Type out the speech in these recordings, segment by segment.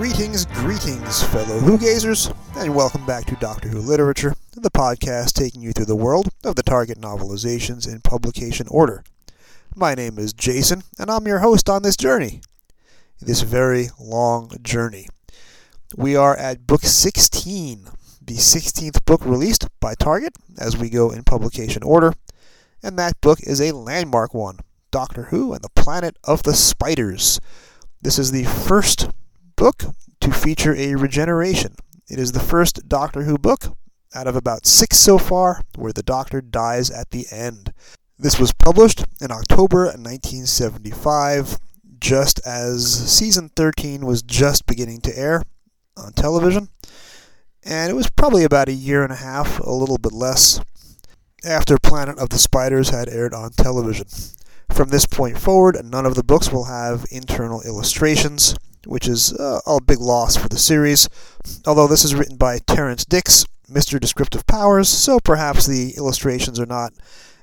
Greetings, greetings, fellow Who gazers, and welcome back to Doctor Who Literature, the podcast taking you through the world of the Target novelizations in publication order. My name is Jason, and I'm your host on this journey. This very long journey. We are at book 16, the 16th book released by Target as we go in publication order, and that book is a landmark one Doctor Who and the Planet of the Spiders. This is the first book to feature a regeneration. It is the first Doctor Who book out of about six so far where the Doctor dies at the end. This was published in October 1975, just as season 13 was just beginning to air on television. And it was probably about a year and a half, a little bit less, after Planet of the Spiders had aired on television. From this point forward, none of the books will have internal illustrations which is uh, a big loss for the series. Although this is written by Terrance Dicks, Mr. Descriptive Powers, so perhaps the illustrations are not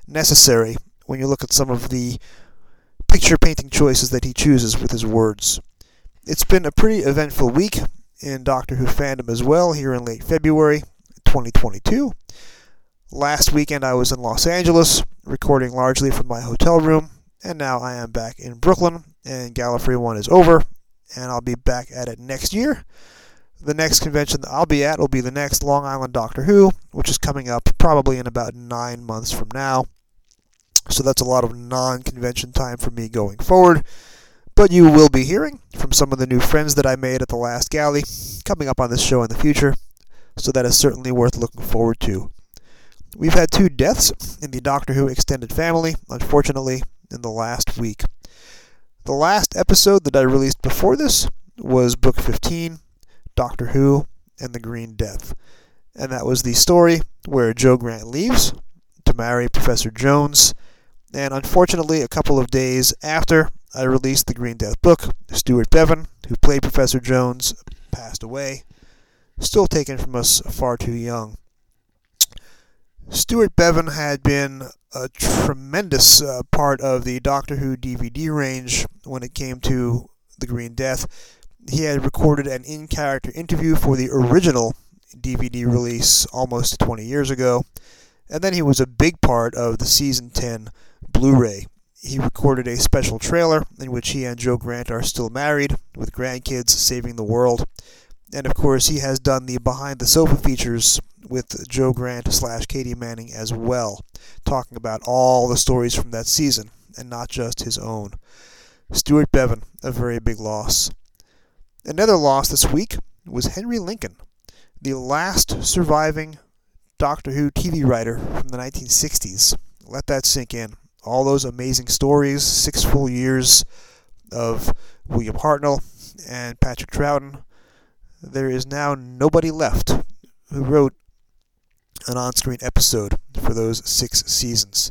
necessary when you look at some of the picture painting choices that he chooses with his words. It's been a pretty eventful week in Doctor Who fandom as well here in late February 2022. Last weekend I was in Los Angeles, recording largely from my hotel room, and now I am back in Brooklyn, and Gallifrey 1 is over, and I'll be back at it next year. The next convention that I'll be at will be the next Long Island Doctor Who, which is coming up probably in about nine months from now. So that's a lot of non convention time for me going forward. But you will be hearing from some of the new friends that I made at the last galley coming up on this show in the future, so that is certainly worth looking forward to. We've had two deaths in the Doctor Who extended family, unfortunately, in the last week. The last episode that I released before this was Book 15, Doctor Who and the Green Death. And that was the story where Jo Grant leaves to marry Professor Jones. And unfortunately, a couple of days after I released the Green Death book, Stewart Bevan, who played Professor Jones, passed away. Still taken from us far too young. Stewart Bevan had been a tremendous uh, part of the Doctor Who DVD range when it came to The Green Death. He had recorded an in character interview for the original DVD release almost 20 years ago, and then he was a big part of the season 10 Blu ray. He recorded a special trailer in which he and Jo Grant are still married, with grandkids saving the world. And of course, he has done the behind the sofa features with Jo Grant slash Katie Manning as well, talking about all the stories from that season and not just his own. Stewart Bevan, a very big loss. Another loss this week was Henry Lincoln, the last surviving Doctor Who TV writer from the 1960s. Let that sink in. All those amazing stories, six full years of William Hartnell and Patrick Troughton. There is now nobody left who wrote an on screen episode for those six seasons.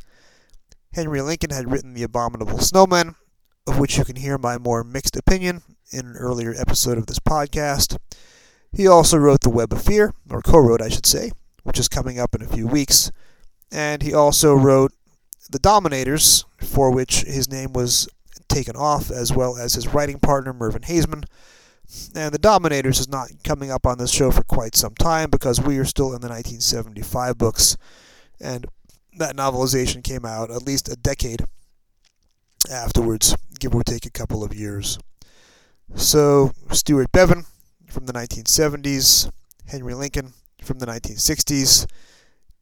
Henry Lincoln had written The Abominable Snowmen, of which you can hear my more mixed opinion in an earlier episode of this podcast. He also wrote The Web of Fear, or co wrote, I should say, which is coming up in a few weeks. And he also wrote The Dominators, for which his name was taken off, as well as his writing partner, Mervyn Haisman, and The Dominators is not coming up on this show for quite some time because we are still in the 1975 books, and that novelization came out at least a decade afterwards, give or take a couple of years. So, Stewart Bevan from the 1970s, Henry Lincoln from the 1960s,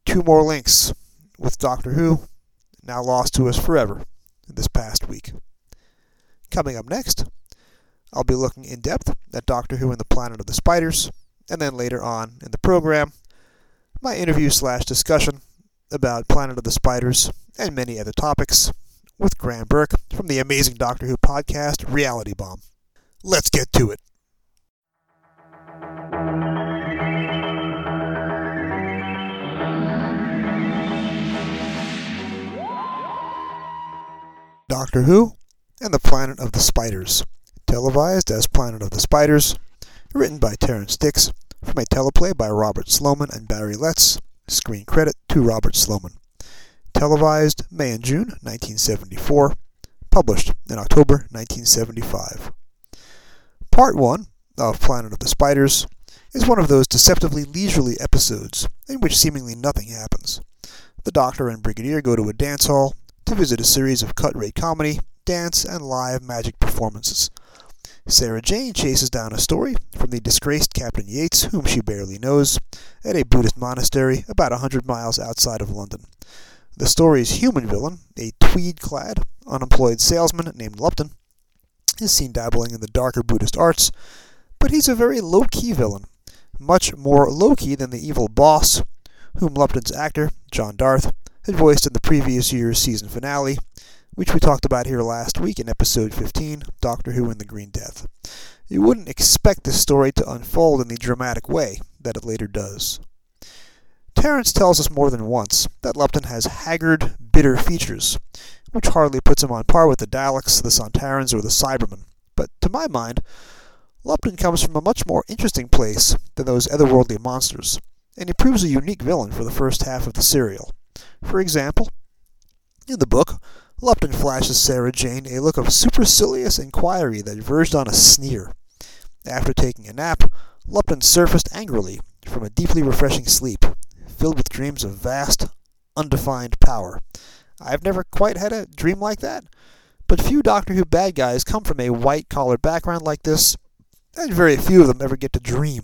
two more links with Doctor Who, now lost to us forever this past week. Coming up next, I'll be looking in depth at Doctor Who and the Planet of the Spiders, and then later on in the program, my interview slash discussion about Planet of the Spiders and many other topics with Graeme Burk from the amazing Doctor Who podcast, Reality Bomb. Let's get to it. Doctor Who and the Planet of the Spiders televised as Planet of the Spiders, written by Terrance Dicks, from a teleplay by Robert Sloman and Barry Letts, screen credit to Robert Sloman. Televised May and June 1974, published in October 1975. Part 1 of Planet of the Spiders is one of those deceptively leisurely episodes in which seemingly nothing happens. The Doctor and Brigadier go to a dance hall to visit a series of cut-rate comedy, dance, and live magic performances. Sarah Jane chases down a story from the disgraced Captain Yates, whom she barely knows, at a Buddhist monastery about a hundred miles outside of London. The story's human villain, a tweed-clad, unemployed salesman named Lupton, is seen dabbling in the darker Buddhist arts, but he's a very low-key villain, much more low-key than the evil boss, whom Lupton's actor, John Dearth, had voiced in the previous year's season finale, which we talked about here last week in episode 15, Doctor Who and the Green Death. You wouldn't expect this story to unfold in the dramatic way that it later does. Terrance tells us more than once that Lupton has haggard, bitter features, which hardly puts him on par with the Daleks, the Sontarans, or the Cybermen. But to my mind, Lupton comes from a much more interesting place than those otherworldly monsters, and he proves a unique villain for the first half of the serial. For example, in the book, Lupton flashes Sarah Jane a look of supercilious inquiry that verged on a sneer. After taking a nap, Lupton surfaced angrily from a deeply refreshing sleep, filled with dreams of vast, undefined power. I've never quite had a dream like that, but few Doctor Who bad guys come from a white collar background like this, and very few of them ever get to dream.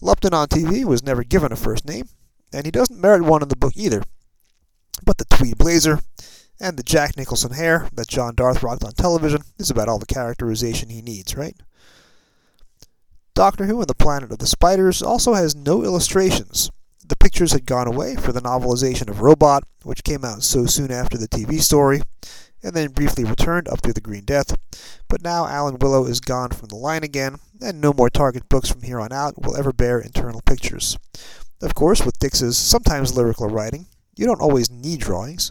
Lupton on TV was never given a first name, and he doesn't merit one in the book either. But the tweed blazer and the Jack Nicholson hair that John Dearth rocked on television is about all the characterization he needs, right? Doctor Who and the Planet of the Spiders also has no illustrations. The pictures had gone away for the novelization of Robot, which came out so soon after the TV story, and then briefly returned up through the Green Death. But now Alan Willow is gone from the line again, and no more Target books from here on out will ever bear internal pictures. Of course, with Dicks' sometimes lyrical writing, you don't always need drawings.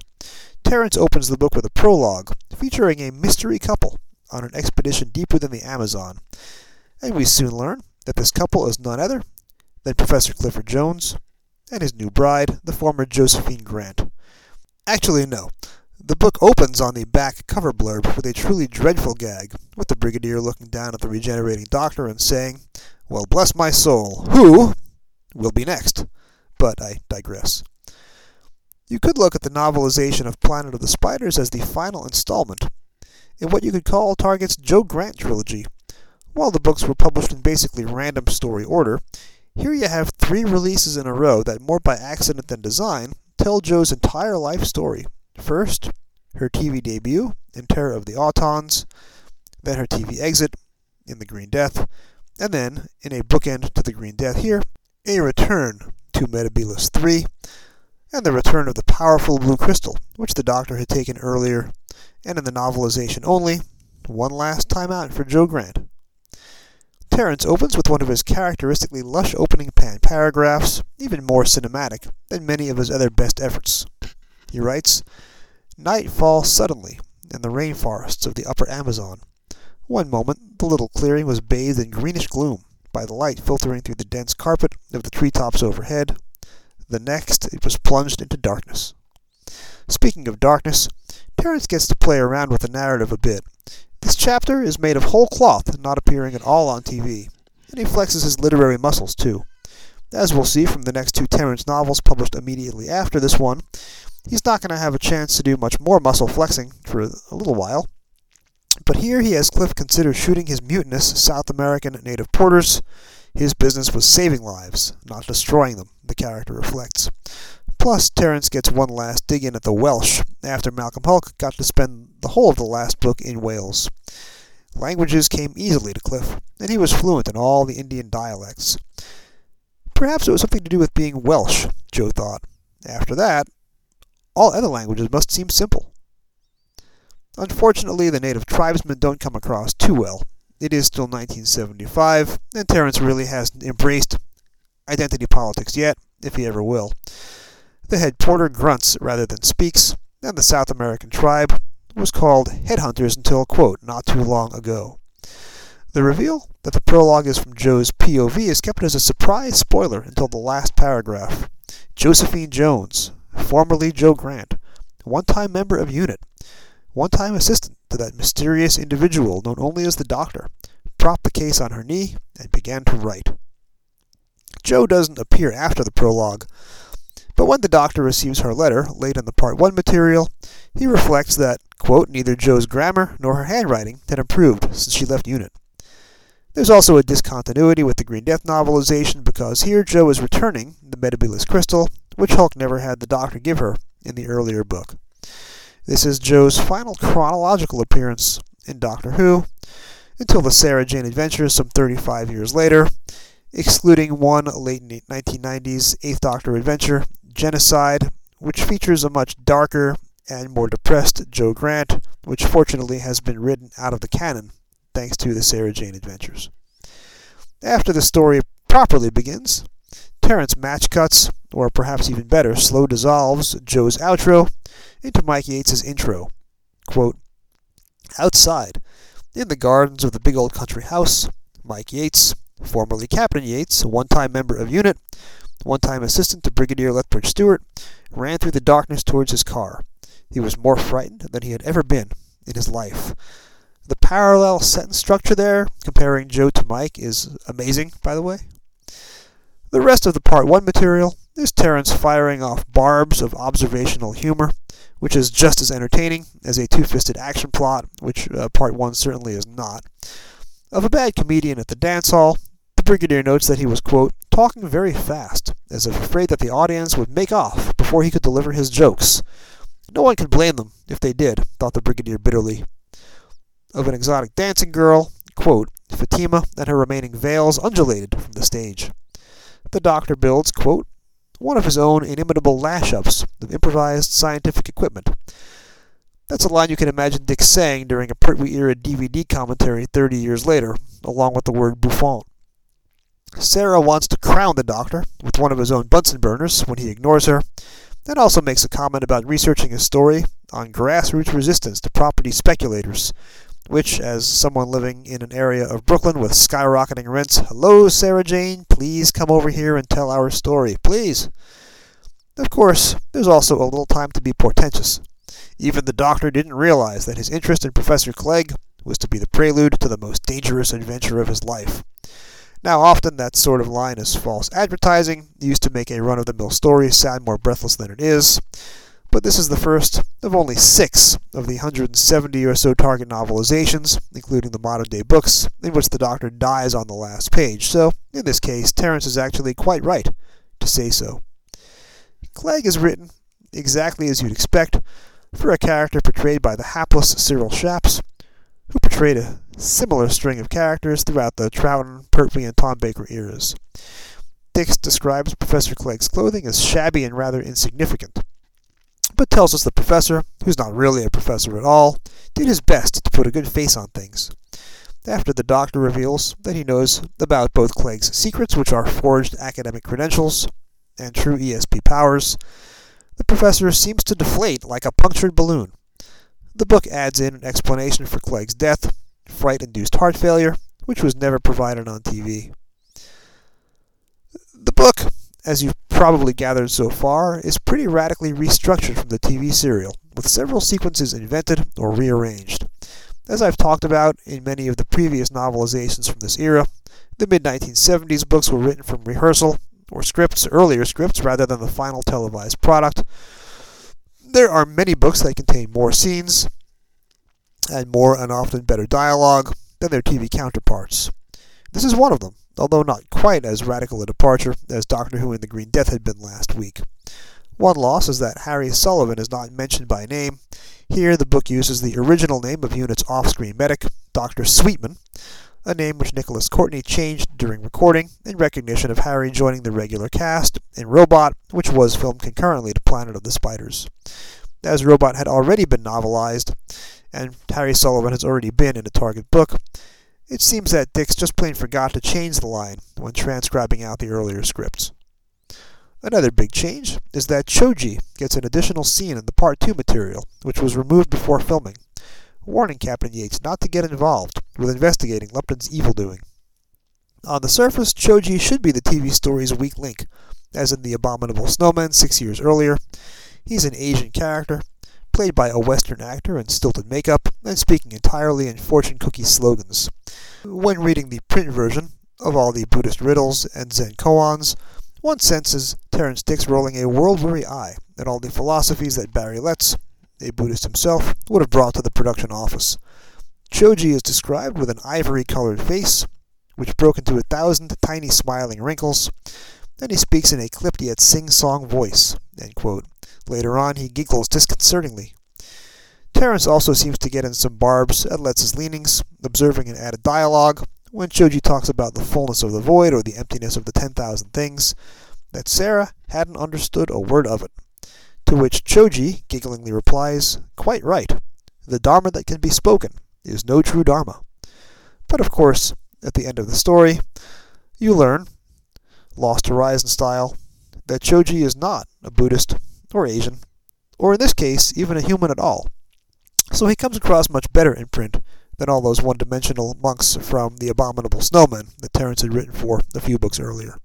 Terrance opens the book with a prologue featuring a mystery couple on an expedition deep within the Amazon, and we soon learn that this couple is none other than Professor Clifford Jones and his new bride, the former Josephine Grant. Actually, no. The book opens on the back cover blurb with a truly dreadful gag, with the Brigadier looking down at the regenerating Doctor and saying, Well, bless my soul, who will be next? But I digress. You could look at the novelization of Planet of the Spiders as the final installment in what you could call Target's Jo Grant trilogy. While the books were published in basically random story order, here you have three releases in a row that, more by accident than design, tell Jo's entire life story. First, her TV debut in Terror of the Autons, then her TV exit in The Green Death, and then, in a bookend to The Green Death here, a return to Metebelis 3, and the return of the powerful blue crystal, which the Doctor had taken earlier, and in the novelization only, one last time out for Jo Grant. Terrance opens with one of his characteristically lush opening pan paragraphs, even more cinematic than many of his other best efforts. He writes, Night falls suddenly in the rainforests of the upper Amazon. One moment the little clearing was bathed in greenish gloom by the light filtering through the dense carpet of the treetops overhead, the next, it was plunged into darkness. Speaking of darkness, Terrance gets to play around with the narrative a bit. This chapter is made of whole cloth, not appearing at all on TV, and he flexes his literary muscles too. As we'll see from the next two Terrance novels published immediately after this one, he's not going to have a chance to do much more muscle flexing for a little while. But here he has Cliff consider shooting his mutinous South American native porters his business was saving lives, not destroying them, the character reflects. Plus, Terrance gets one last dig in at the Welsh after Malcolm Hulke got to spend the whole of the last book in Wales. Languages came easily to Cliff, and he was fluent in all the Indian dialects. Perhaps it was something to do with being Welsh, Jo thought. After that, all other languages must seem simple. Unfortunately, the native tribesmen don't come across too well. It is still 1975, and Terrance really hasn't embraced identity politics yet, if he ever will. The head porter grunts rather than speaks, and the South American tribe was called headhunters until, quote, not too long ago. The reveal that the prologue is from Jo's POV is kept as a surprise spoiler until the last paragraph. Josephine Jones, formerly Jo Grant, one time member of UNIT, one time assistant to that mysterious individual known only as the Doctor, propped the case on her knee and began to write. Jo doesn't appear after the prologue, but when the doctor receives her letter, late in the Part 1 material, he reflects that, quote, neither Jo's grammar nor her handwriting had improved since she left UNIT. There's also a discontinuity with the Green Death novelization because here Jo is returning the Metebelis crystal, which Hulke never had the Doctor give her in the earlier book. This is Jo's final chronological appearance in Doctor Who, until the Sarah Jane adventures some 35 years later, excluding one late 1990s Eighth Doctor adventure, Genocide, which features a much darker and more depressed Jo Grant, which fortunately has been written out of the canon thanks to the Sarah Jane adventures. After the story properly begins, Terrance match cuts, or perhaps even better, slow dissolves Jo's outro into Mike Yates's intro. Quote, Outside, in the gardens of the big old country house, Mike Yates, formerly Captain Yates, a one time member of UNIT, one time assistant to Brigadier Lethbridge Stewart, ran through the darkness towards his car. He was more frightened than he had ever been in his life. The parallel sentence structure there, comparing Jo to Mike, is amazing, by the way. The rest of the Part 1 material is Terrance firing off barbs of observational humor, which is just as entertaining as a two fisted action plot, which uh, Part 1 certainly is not. Of a bad comedian at the dance hall, the Brigadier notes that he was, quote, talking very fast, as if afraid that the audience would make off before he could deliver his jokes. No one could blame them if they did, thought the Brigadier bitterly of an exotic dancing girl, quote, Fatima and her remaining veils undulated from the stage. The doctor builds, quote, one of his own inimitable lash ups of improvised scientific equipment. That's a line you can imagine Dick saying during a Pertwee era DVD commentary 30 years later, along with the word Buffon. Sarah wants to crown the doctor with one of his own Bunsen burners when he ignores her, and also makes a comment about researching a story on grassroots resistance to property speculators which, as someone living in an area of Brooklyn with skyrocketing rents, hello, Sarah Jane, please come over here and tell our story, please. Of course, there's also a little time to be portentous. Even the doctor didn't realize that his interest in Professor Clegg was to be the prelude to the most dangerous adventure of his life. Now, often that sort of line is false advertising, used to make a run of the mill story sound more breathless than it is but this is the first of only six of the 170 or so Target novelizations, including the modern day books, in which the Doctor dies on the last page, so in this case, Terrance is actually quite right to say so. Clegg is written exactly as you'd expect for a character portrayed by the hapless Cyril Shaps, who portrayed a similar string of characters throughout the Troughton, Pertwee, and Tom Baker eras. Dicks describes Professor Clegg's clothing as shabby and rather insignificant but tells us the professor, who's not really a professor at all, did his best to put a good face on things. After the doctor reveals that he knows about both Clegg's secrets, which are forged academic credentials and true ESP powers, the professor seems to deflate like a punctured balloon. The book adds in an explanation for Clegg's death, fright induced heart failure, which was never provided on TV. The book, as you've probably gathered so far, is pretty radically restructured from the TV serial, with several sequences invented or rearranged. As I've talked about in many of the previous novelizations from this era, the mid 1970s books were written from rehearsal or scripts, earlier scripts, rather than the final televised product. There are many books that contain more scenes and more and often better dialogue than their TV counterparts. This is one of them although not quite as radical a departure as Doctor Who and the Green Death had been last week. One loss is that Harry Sullivan is not mentioned by name. Here, the book uses the original name of Unit's off screen medic, Dr. Sweetman, a name which Nicholas Courtney changed during recording in recognition of Harry joining the regular cast in Robot, which was filmed concurrently to Planet of the Spiders. As Robot had already been novelized, and Harry Sullivan has already been in a Target book, it seems that Dicks just plain forgot to change the line when transcribing out the earlier scripts. Another big change is that Choji gets an additional scene in the Part 2 material, which was removed before filming, warning Captain Yates not to get involved with investigating Lupton's evil doing. On the surface, Choji should be the TV story's weak link, as in The Abominable Snowman six years earlier. He's an Asian character, played by a Western actor in stilted makeup and speaking entirely in fortune cookie slogans. When reading the print version of all the Buddhist riddles and Zen koans, one senses Terrance Dicks rolling a world-weary eye at all the philosophies that Barry Letts, a Buddhist himself, would have brought to the production office. Choji is described with an ivory-colored face, which broke into a thousand tiny smiling wrinkles, and he speaks in a clipped yet sing-song voice. Later on, he giggles disconcertingly. Terrance also seems to get in some barbs at Letts' leanings, observing an added dialogue when Choji talks about the fullness of the void or the emptiness of the 10,000 things, that Sarah hadn't understood a word of it. To which Choji gigglingly replies, Quite right. The Dharma that can be spoken is no true Dharma. But of course, at the end of the story, you learn, Lost Horizon style, that Choji is not a Buddhist or Asian, or in this case, even a human at all. So he comes across much better in print than all those one dimensional monks from The Abominable Snowman that Terrance had written for a few books earlier.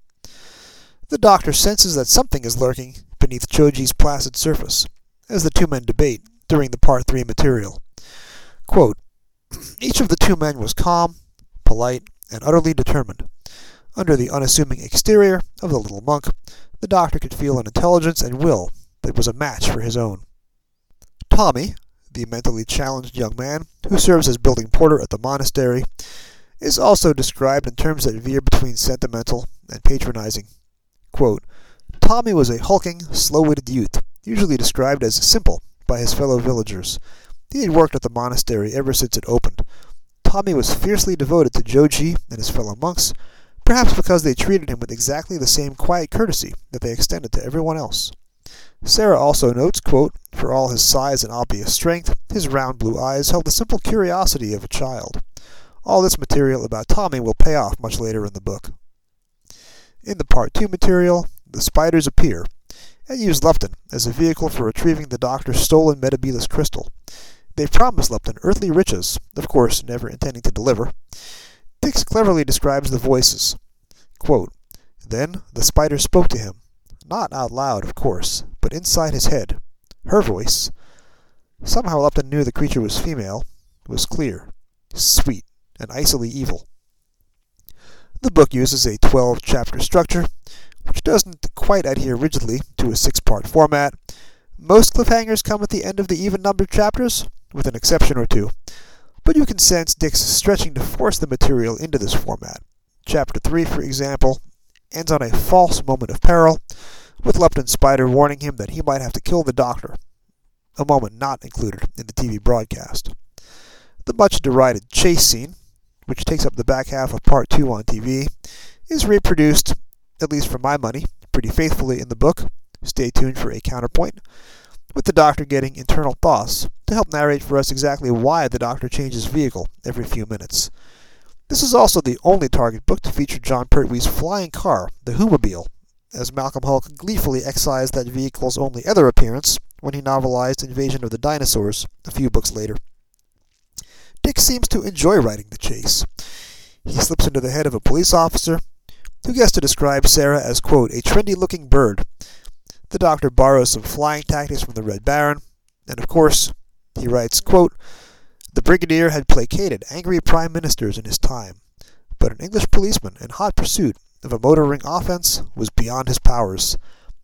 The doctor senses that something is lurking beneath Choji's placid surface, as the two men debate during the Part 3 material. Quote, Each of the two men was calm, polite, and utterly determined. Under the unassuming exterior of the little monk, the doctor could feel an intelligence and will that was a match for his own. Tommy, the mentally challenged young man who serves as building porter at the monastery, is also described in terms that veer between sentimental and patronizing. Quote, Tommy was a hulking, slow-witted youth, usually described as simple by his fellow villagers. He had worked at the monastery ever since it opened. Tommy was fiercely devoted to Joji and his fellow monks, perhaps because they treated him with exactly the same quiet courtesy that they extended to everyone else. Sarah also notes, quote, For all his size and obvious strength, his round blue eyes held the simple curiosity of a child. All this material about Tommy will pay off much later in the book. In the Part 2 material, the spiders appear, and use Lupton as a vehicle for retrieving the doctor's stolen Metebelis crystal. They promise Lupton earthly riches, of course never intending to deliver. Dicks cleverly describes the voices. Quote, then the spider spoke to him, not out loud, of course, but inside his head. Her voice, somehow Lupton knew the creature was female, was clear, sweet, and icily evil. The book uses a 12 chapter structure, which doesn't quite adhere rigidly to a six part format. Most cliffhangers come at the end of the even numbered chapters, with an exception or two, but you can sense Dicks stretching to force the material into this format. Chapter 3, for example, ends on a false moment of peril, with Lupton Spider warning him that he might have to kill the doctor, a moment not included in the TV broadcast. The much derided chase scene, which takes up the back half of part 2 on TV, is reproduced, at least for my money, pretty faithfully in the book. Stay tuned for a counterpoint, with the doctor getting internal thoughts to help narrate for us exactly why the doctor changes vehicle every few minutes. This is also the only Target book to feature Jon Pertwee's flying car, the Whomobile, as Malcolm Hulke gleefully excised that vehicle's only other appearance when he novelized Invasion of the Dinosaurs a few books later. Dick seems to enjoy riding the chase. He slips into the head of a police officer, who gets to describe Sarah as, quote, a trendy looking bird. The doctor borrows some flying tactics from the Red Baron, and of course, he writes, quote, the brigadier had placated angry prime ministers in his time, but an English policeman in hot pursuit of a motoring offense was beyond his powers.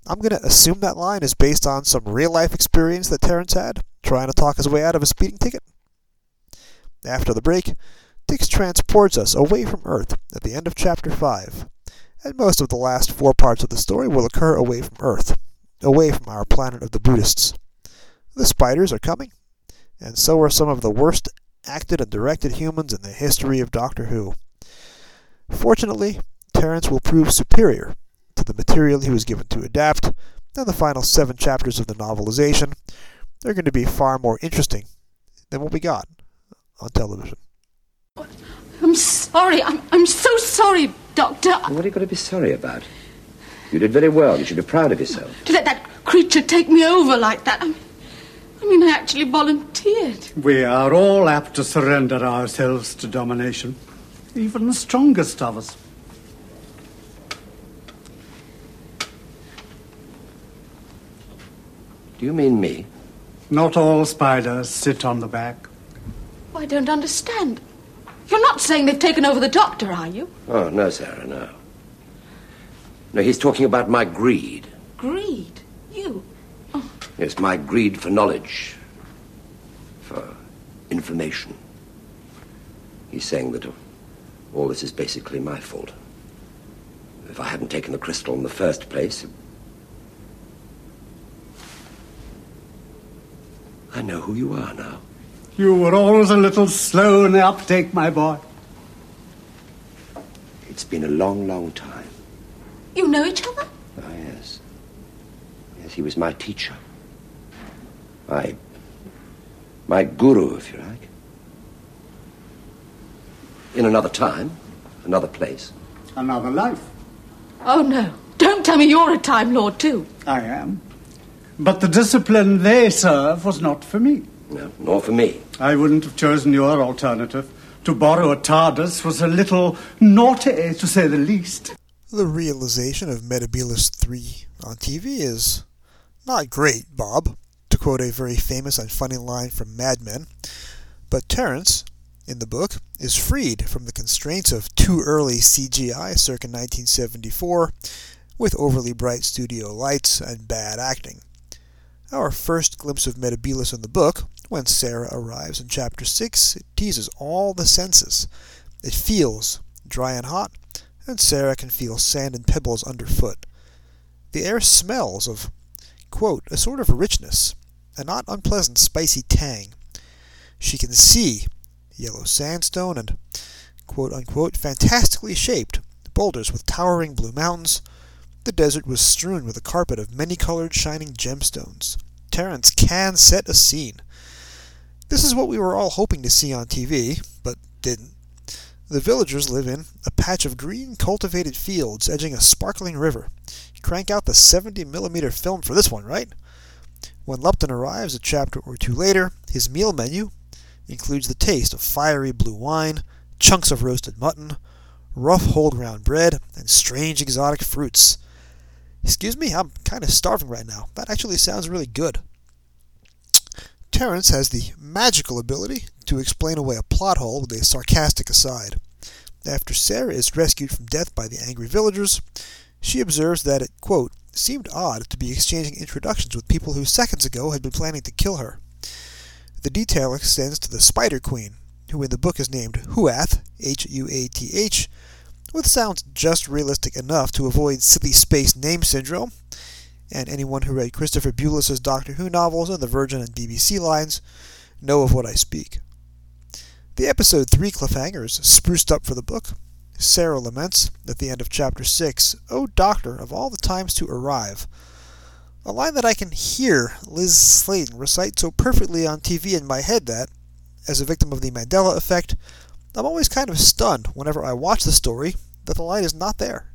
I'm going to assume that line is based on some real life experience that Terrance had, trying to talk his way out of a speeding ticket. After the break, Dicks transports us away from Earth at the end of Chapter 5, and most of the last four parts of the story will occur away from Earth, away from our planet of the Buddhists. The spiders are coming, and so are some of the worst acted and directed humans in the history of Doctor Who. Fortunately, Terrance will prove superior to the material he was given to adapt, and the final seven chapters of the novelization are going to be far more interesting than what we got on television. I'm sorry. I'm, I'm so sorry, Doctor. What are you going to be sorry about? You did very well. You should be proud of yourself. To let that creature take me over like that. I mean, I mean, I actually volunteered. We are all apt to surrender ourselves to domination, even the strongest of us. Do you mean me? Not all spiders sit on the back. Oh, I don't understand. You're not saying they've taken over the doctor, are you? Oh, no, Sarah, no. No, he's talking about my greed. Greed. You. Oh. Yes, my greed for knowledge, for information. He's saying that all this is basically my fault. If I hadn't taken the crystal in the first place. I know who you are now. You were always a little slow in the uptake, my boy. It's been a long, long time. You know each other? Ah, yes. Yes, he was my teacher. My. my guru, if you like. In another time, another place. Another life. Oh, no. Don't tell me you're a Time Lord, too. I am. But the discipline they serve was not for me. No, nor for me. I wouldn't have chosen your alternative. To borrow a TARDIS was a little naughty, to say the least. The realization of Metebelis 3 on TV is not great, Bob, to quote a very famous and funny line from Mad Men. But Terrance, in the book, is freed from the constraints of too early CGI circa 1974 with overly bright studio lights and bad acting. Our first glimpse of Metebelis in the book, when Sarah arrives in chapter 6, it teases all the senses. It feels dry and hot, and Sarah can feel sand and pebbles underfoot. The air smells of, quote, a sort of richness, a not unpleasant spicy tang. She can see yellow sandstone and, quote unquote, fantastically shaped boulders with towering blue mountains. The desert was strewn with a carpet of many colored shining gemstones. Terrance can set a scene. This is what we were all hoping to see on TV, but didn't. The villagers live in a patch of green cultivated fields edging a sparkling river. Crank out the 70 millimeter film for this one, right? When Lupton arrives a chapter or two later, his meal menu includes the taste of fiery blue wine, chunks of roasted mutton, rough whole ground bread, and strange exotic fruits. Excuse me, I'm kind of starving right now. That actually sounds really good. Terrance has the magical ability to explain away a plot hole with a sarcastic aside. After Sarah is rescued from death by the angry villagers, she observes that it, quote, seemed odd to be exchanging introductions with people who seconds ago had been planning to kill her. The detail extends to the Spider Queen, who in the book is named Huath, H U A T H, with sounds just realistic enough to avoid silly space name syndrome, and anyone who read Christopher Bulis's Doctor Who novels and the Virgin and BBC lines know of what I speak. The episode 3 cliffhangers spruced up for the book. Sarah laments at the end of chapter 6, Oh, Doctor, of all the times to arrive. A line that I can hear Liz Sladen recite so perfectly on TV in my head that, as a victim of the Mandela effect, I'm always kind of stunned whenever I watch the story that the line is not there.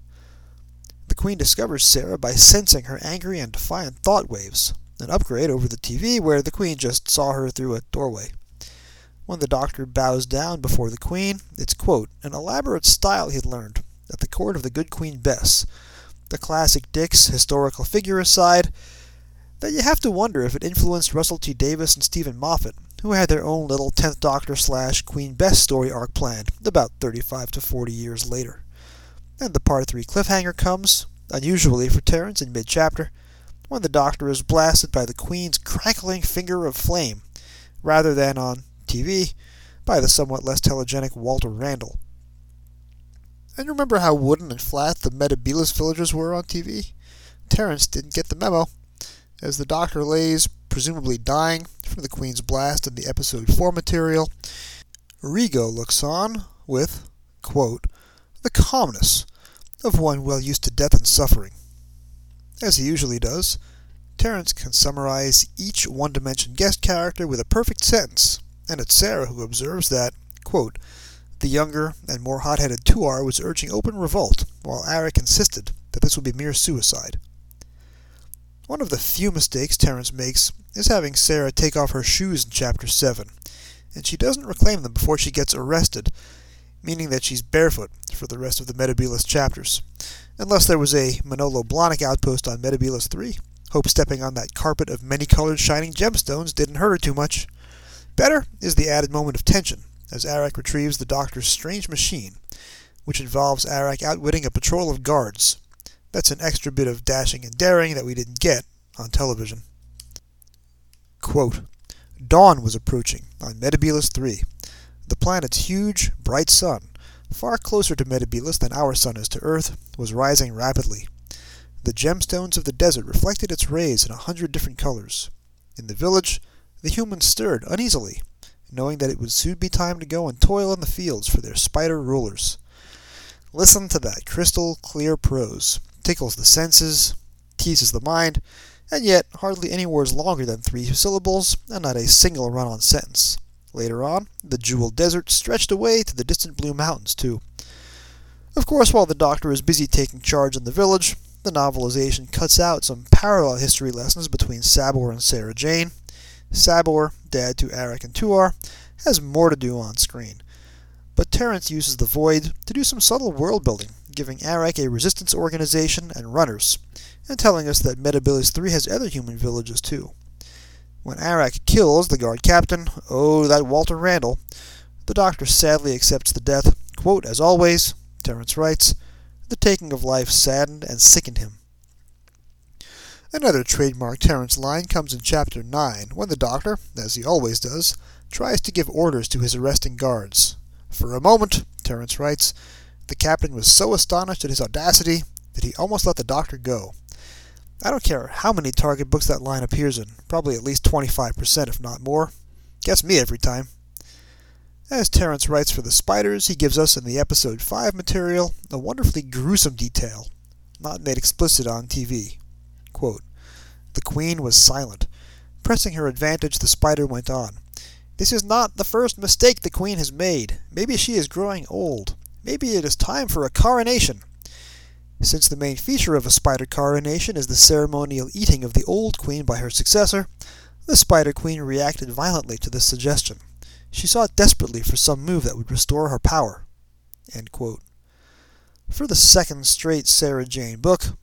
The Queen discovers Sarah by sensing her angry and defiant thought waves, an upgrade over the TV where the Queen just saw her through a doorway. When the Doctor bows down before the Queen, it's, quote, an elaborate style he'd learned at the court of the good Queen Bess. The classic Dick's historical figure aside, that you have to wonder if it influenced Russell T Davies and Steven Moffat, who had their own little 10th Doctor slash Queen Bess story arc planned about 35 to 40 years later. And the Part 3 cliffhanger comes, unusually for Terrance in mid chapter, when the Doctor is blasted by the Queen's crackling finger of flame, rather than on TV by the somewhat less telegenic Walter Randall. And remember how wooden and flat the Metebelis villagers were on TV? Terrance didn't get the memo. As the Doctor lays, presumably dying, from the Queen's blast in the episode 4 material, Rigo looks on with, quote, the calmness of one well used to death and suffering. As he usually does, Terrance can summarize each one dimension guest character with a perfect sentence, and it's Sarah who observes that, quote, the younger and more hot headed Tuar was urging open revolt, while Arak insisted that this would be mere suicide. One of the few mistakes Terrance makes is having Sarah take off her shoes in Chapter 7, and she doesn't reclaim them before she gets arrested, meaning that she's barefoot for the rest of the Metebelis chapters, unless there was a Manolo Blahnik outpost on Metebelis 3, Hope stepping on that carpet of many-colored shining gemstones didn't hurt her too much. Better is the added moment of tension as Arak retrieves the doctor's strange machine, which involves Arak outwitting a patrol of guards. That's an extra bit of dashing and daring that we didn't get on television. Quote, Dawn was approaching on Metebelis 3. The planet's huge, bright sun, far closer to Metebelis than our sun is to Earth, was rising rapidly. The gemstones of the desert reflected its rays in a hundred different colors. In the village, the humans stirred uneasily, knowing that it would soon be time to go and toil in the fields for their spider rulers. Listen to that crystal clear prose. Tickles the senses, teases the mind, and yet hardly any words longer than three syllables, and not a single run on sentence. Later on, the jeweled desert stretched away to the distant blue mountains, too. Of course, while the doctor is busy taking charge in the village, the novelization cuts out some parallel history lessons between Sabor and Sarah Jane. Sabor, dad to Arak and Tuar, has more to do on screen. But Terrance uses the void to do some subtle world building, giving Arak a resistance organization and runners, and telling us that Metebelis 3 has other human villages too. When Arak kills the guard captain, oh, that Walter Randall, the doctor sadly accepts the death. Quote, as always, Terrance writes, the taking of life saddened and sickened him. Another trademark Terrance line comes in chapter 9, when the doctor, as he always does, tries to give orders to his arresting guards. For a moment, Terrance writes, the captain was so astonished at his audacity that he almost let the doctor go. I don't care how many Target books that line appears in, probably at least 25%, if not more. Gets me every time. As Terrance writes for the Spiders, he gives us in the episode 5 material a wonderfully gruesome detail, not made explicit on TV. Quote, the Queen was silent. Pressing her advantage, the Spider went on. This is not the first mistake the Queen has made. Maybe she is growing old. Maybe it is time for a coronation. Since the main feature of a spider coronation is the ceremonial eating of the old queen by her successor, the Spider Queen reacted violently to this suggestion. She sought desperately for some move that would restore her power. For the second straight Sarah Jane book,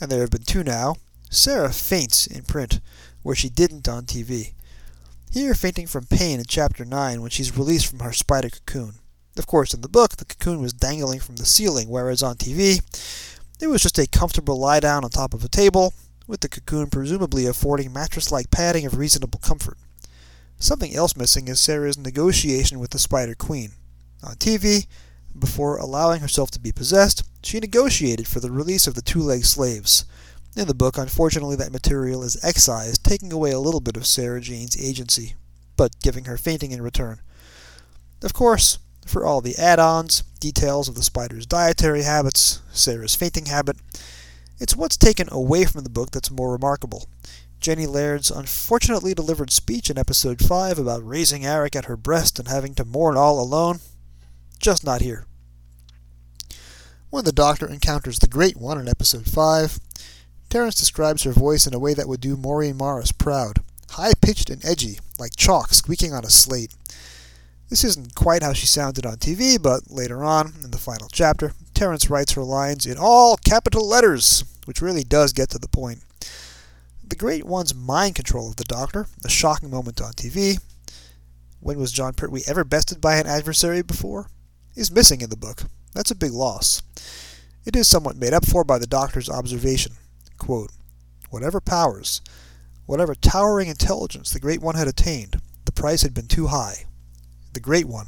and there have been two now, Sarah faints in print, where she didn't on TV. Here, fainting from pain in chapter 9 when she's released from her spider cocoon. Of course, in the book, the cocoon was dangling from the ceiling, whereas on TV, it was just a comfortable lie down on top of a table, with the cocoon presumably affording mattress like padding of reasonable comfort. Something else missing is Sarah's negotiation with the Spider Queen. On TV, before allowing herself to be possessed, she negotiated for the release of the two legged slaves. In the book, unfortunately, that material is excised, taking away a little bit of Sarah Jane's agency, but giving her fainting in return. Of course, for all the add-ons, details of the spider's dietary habits, Sarah's fainting habit. It's what's taken away from the book that's more remarkable. Jenny Laird's unfortunately delivered speech in episode 5 about raising Arak at her breast and having to mourn all alone. Just not here. When the Doctor encounters the Great One in episode 5, Terrance describes her voice in a way that would do Maureen Morris proud. High pitched and edgy, like chalk squeaking on a slate. This isn't quite how she sounded on TV, but later on, in the final chapter, Terrance writes her lines in all capital letters, which really does get to the point. The Great One's mind control of the Doctor, a shocking moment on TV, when was Jon Pertwee ever bested by an adversary before, is missing in the book. That's a big loss. It is somewhat made up for by the Doctor's observation. Quote, whatever powers, whatever towering intelligence the Great One had attained, the price had been too high the Great One,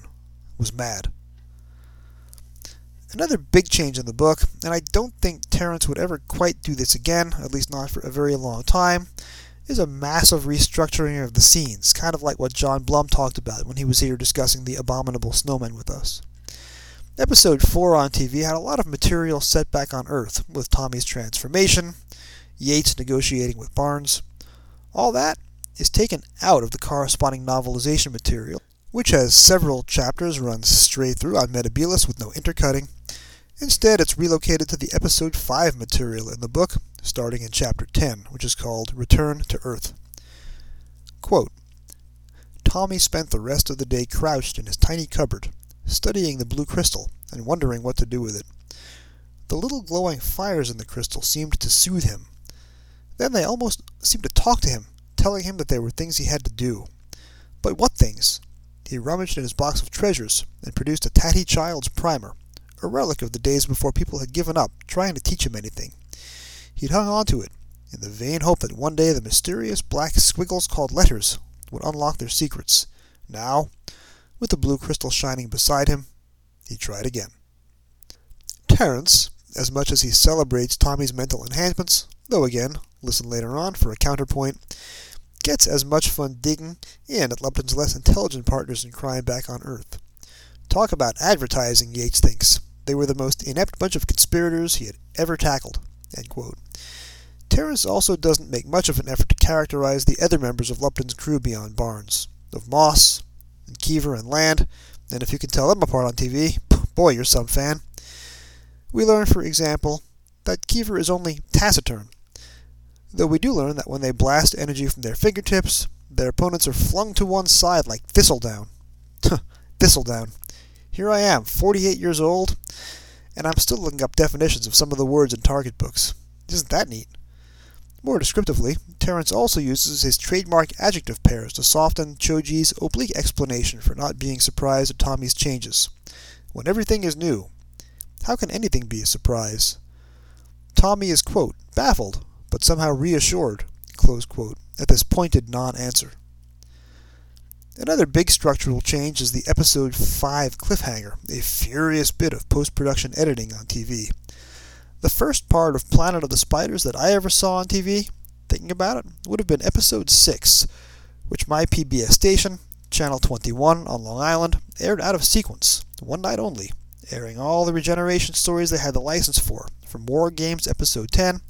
was mad. Another big change in the book, and I don't think Terrance would ever quite do this again, at least not for a very long time, is a massive restructuring of the scenes, kind of like what John Blum talked about when he was here discussing the Abominable Snowmen with us. Episode 4 on TV had a lot of material set back on Earth, with Tommy's transformation, Yates negotiating with Barnes. All that is taken out of the corresponding novelization material which has several chapters run straight through on Metebelis with no intercutting. Instead, it's relocated to the episode 5 material in the book, starting in chapter 10, which is called Return to Earth. Quote, Tommy spent the rest of the day crouched in his tiny cupboard, studying the blue crystal and wondering what to do with it. The little glowing fires in the crystal seemed to soothe him. Then they almost seemed to talk to him, telling him that there were things he had to do. But what things? He rummaged in his box of treasures and produced a tatty child's primer, a relic of the days before people had given up trying to teach him anything. He'd hung on to it, in the vain hope that one day the mysterious black squiggles called letters would unlock their secrets. Now, with the blue crystal shining beside him, he tried again. Terrance, as much as he celebrates Tommy's mental enhancements, though again, listen later on for a counterpoint, gets as much fun digging in at Lupton's less intelligent partners in crime back on Earth. Talk about advertising, Yates thinks. They were the most inept bunch of conspirators he had ever tackled. Terrance also doesn't make much of an effort to characterize the other members of Lupton's crew beyond Barnes. Of Moss, and Keaver, and Land, and if you can tell them apart on TV, boy, you're some fan. We learn, for example, that Keaver is only taciturn, though we do learn that when they blast energy from their fingertips, their opponents are flung to one side like thistledown. thistledown. Here I am, 48 years old, and I'm still looking up definitions of some of the words in target books. Isn't that neat? More descriptively, Terrance also uses his trademark adjective pairs to soften Cho-je's oblique explanation for not being surprised at Tommy's changes. When everything is new, how can anything be a surprise? Tommy is, quote, baffled, but somehow reassured, quote, at this pointed non answer. Another big structural change is the episode 5 cliffhanger, a furious bit of post production editing on TV. The first part of Planet of the Spiders that I ever saw on TV, thinking about it, would have been episode 6, which my PBS station, Channel 21 on Long Island, aired out of sequence, one night only, airing all the regeneration stories they had the license for, from War Games Episode 10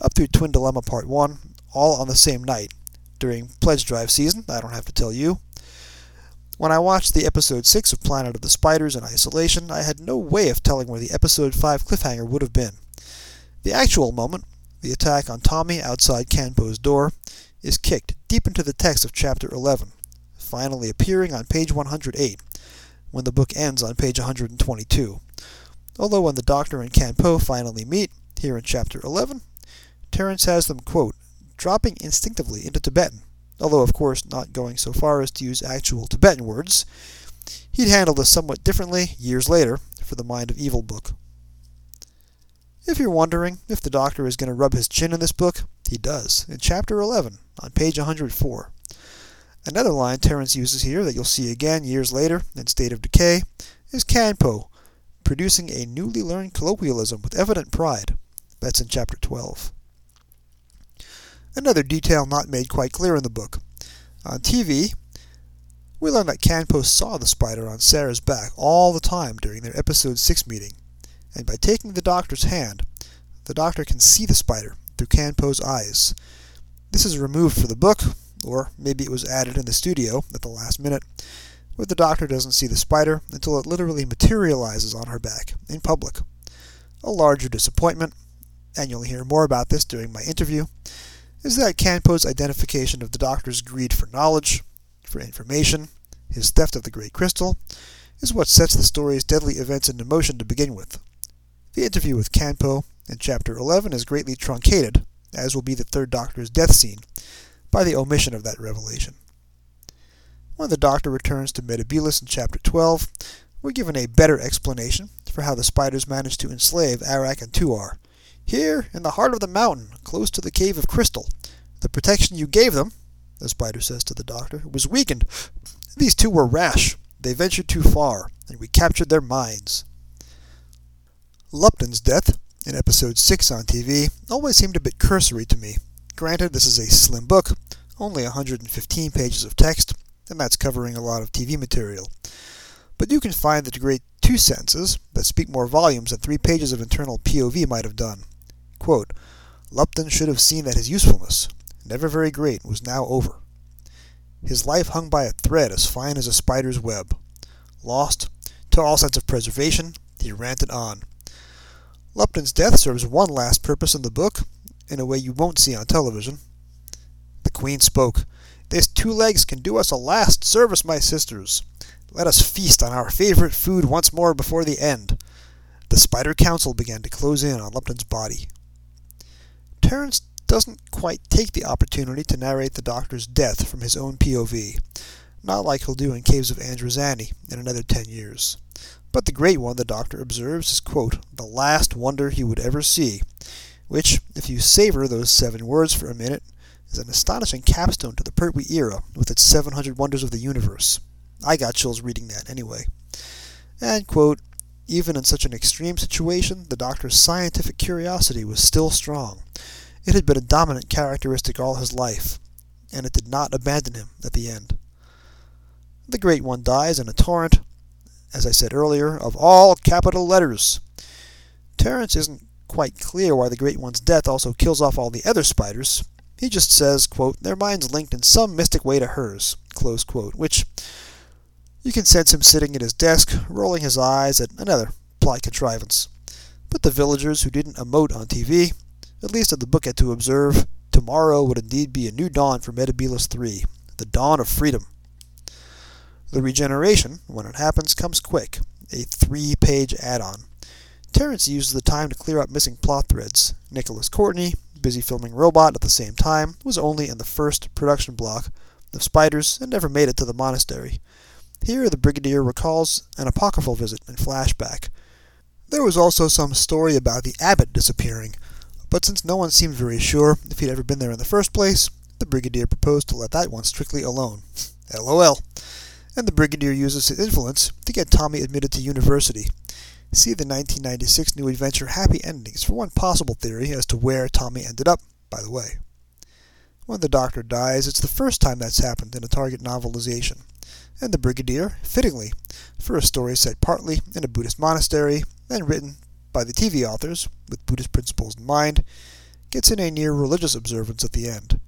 up through Twin Dilemma Part 1, all on the same night. During Pledge Drive season, I don't have to tell you. When I watched the episode 6 of Planet of the Spiders in isolation, I had no way of telling where the episode 5 cliffhanger would have been. The actual moment, the attack on Tommy outside Kanpo's door, is kicked deep into the text of chapter 11, finally appearing on page 108, when the book ends on page 122. Although when the Doctor and Kanpo finally meet, here in chapter 11, Terrance has them, quote, dropping instinctively into Tibetan, although of course not going so far as to use actual Tibetan words. He'd handle this somewhat differently years later for the Mind of Evil book. If you're wondering if the Doctor is going to rub his chin in this book, he does, in chapter 11, on page 104. Another line Terrance uses here that you'll see again years later in State of Decay is Kanpo, producing a newly learned colloquialism with evident pride. That's in chapter 12. Another detail not made quite clear in the book. On TV, we learn that Kanpo saw the spider on Sarah's back all the time during their episode 6 meeting, and by taking the doctor's hand, the doctor can see the spider through Kanpo's eyes. This is removed for the book, or maybe it was added in the studio at the last minute, where the doctor doesn't see the spider until it literally materializes on her back in public. A larger disappointment, and you'll hear more about this during my interview, is that Kanpo's identification of the Doctor's greed for knowledge, for information, his theft of the Great Crystal, is what sets the story's deadly events into motion to begin with. The interview with Kanpo in Chapter 11 is greatly truncated, as will be the Third Doctor's death scene, by the omission of that revelation. When the Doctor returns to Metebelis in Chapter 12, we're given a better explanation for how the spiders managed to enslave Arak and Tuar, here, in the heart of the mountain, close to the cave of crystal, the protection you gave them, the spider says to the doctor, was weakened. These two were rash. They ventured too far, and we captured their minds. Lupton's death, in episode 6 on TV, always seemed a bit cursory to me. Granted, this is a slim book, only 115 pages of text, and that's covering a lot of TV material. But you can find the great two sentences that speak more volumes than three pages of internal POV might have done. Quote, Lupton should have seen that his usefulness, never very great, was now over. His life hung by a thread as fine as a spider's web. Lost to all sense of preservation, he ranted on. Lupton's death serves one last purpose in the book, in a way you won't see on television. The Queen spoke. This two legs can do us a last service, my sisters. Let us feast on our favorite food once more before the end. The Spider Council began to close in on Lupton's body. Terrance doesn't quite take the opportunity to narrate the Doctor's death from his own POV, not like he'll do in Caves of Androzani in another ten years. But the Great One, the Doctor observes, is, quote, the last wonder he would ever see, which, if you savor those seven words for a minute, is an astonishing capstone to the Pertwee era with its 700 wonders of the universe. I got chills reading that anyway. And, quote, even in such an extreme situation, the doctor's scientific curiosity was still strong. It had been a dominant characteristic all his life, and it did not abandon him at the end. The Great One dies in a torrent, as I said earlier, of all capital letters. Terrance isn't quite clear why the Great One's death also kills off all the other spiders. He just says, quote, their minds linked in some mystic way to hers, close quote, which you can sense him sitting at his desk, rolling his eyes at another plot contrivance. But the villagers who didn't emote on TV, at least at the book had to observe, tomorrow would indeed be a new dawn for Metebelis III, the dawn of freedom. The regeneration, when it happens, comes quick, a three page add on. Terrance uses the time to clear up missing plot threads. Nicholas Courtney, busy filming Robot at the same time, was only in the first production block of Spiders and never made it to the monastery. Here, the Brigadier recalls an apocryphal visit in flashback. There was also some story about the abbot disappearing, but since no one seemed very sure if he'd ever been there in the first place, the Brigadier proposed to let that one strictly alone. LOL. And the Brigadier uses his influence to get Tommy admitted to university. See the 1996 New Adventure Happy Endings for one possible theory as to where Tommy ended up, by the way. When the Doctor dies, it's the first time that's happened in a Target novelization and the Brigadier, fittingly, for a story set partly in a Buddhist monastery and written by the TV authors with Buddhist principles in mind, gets in a near religious observance at the end.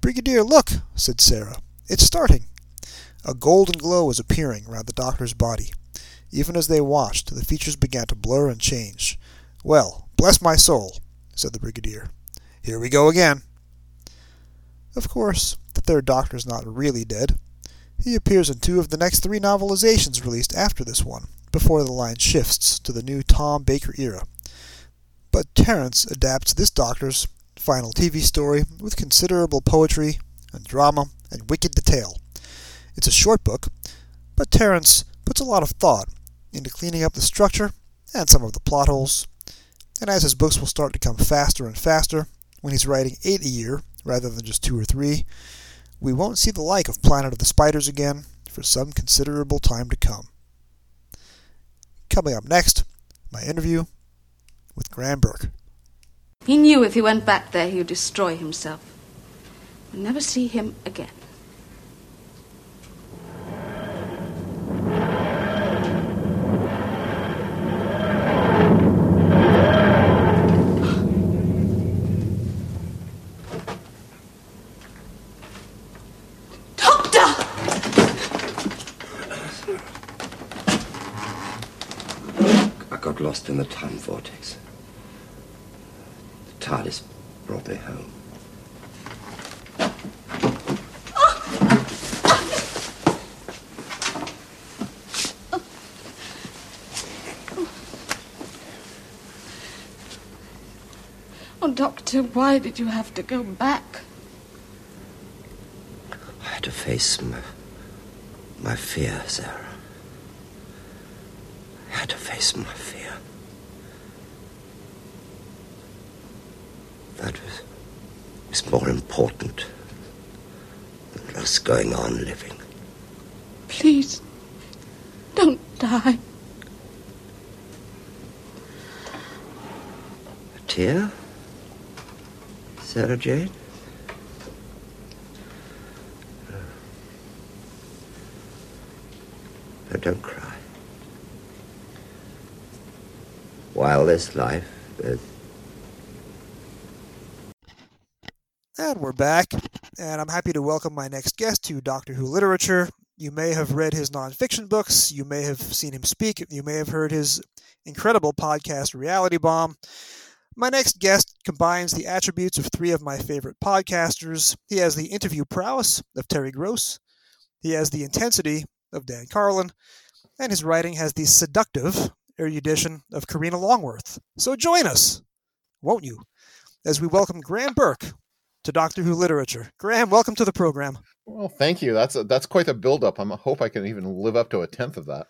Brigadier, look, said Sarah. It's starting. A golden glow was appearing round the doctor's body. Even as they watched, the features began to blur and change. Well, bless my soul, said the Brigadier. Here we go again. Of course, the third doctor's not really dead. He appears in two of the next three novelizations released after this one, before the line shifts to the new Tom Baker era. But Terrance adapts this Doctor's final TV story with considerable poetry and drama and wicked detail. It's a short book, but Terrance puts a lot of thought into cleaning up the structure and some of the plot holes. And as his books will start to come faster and faster, when he's writing eight a year rather than just two or three, we won't see the like of Planet of the Spiders again for some considerable time to come. Coming up next, my interview with Graeme Burk. He knew if he went back there, he would destroy himself. We'd never see him again. got lost in the time vortex. The TARDIS brought me home. Oh, Doctor, why did you have to go back? I had to face my, my fear, Sarah. I had to face my fear. That was, was more important than just going on living. Please, don't die. A tear? Sarah Jane? No, don't cry. While there's life, there's And we're back, and I'm happy to welcome my next guest to Doctor Who Literature. You may have read his nonfiction books, you may have seen him speak, you may have heard his incredible podcast, Reality Bomb. My next guest combines the attributes of three of my favorite podcasters. He has the interview prowess of Terry Gross, he has the intensity of Dan Carlin, and his writing has the seductive erudition of Karina Longworth. So join us, won't you? as we welcome Graeme Burk to Doctor Who Literature. Graeme, welcome to the program. Well, thank you. That's a, that's quite a build-up. I hope I can even live up to a tenth of that.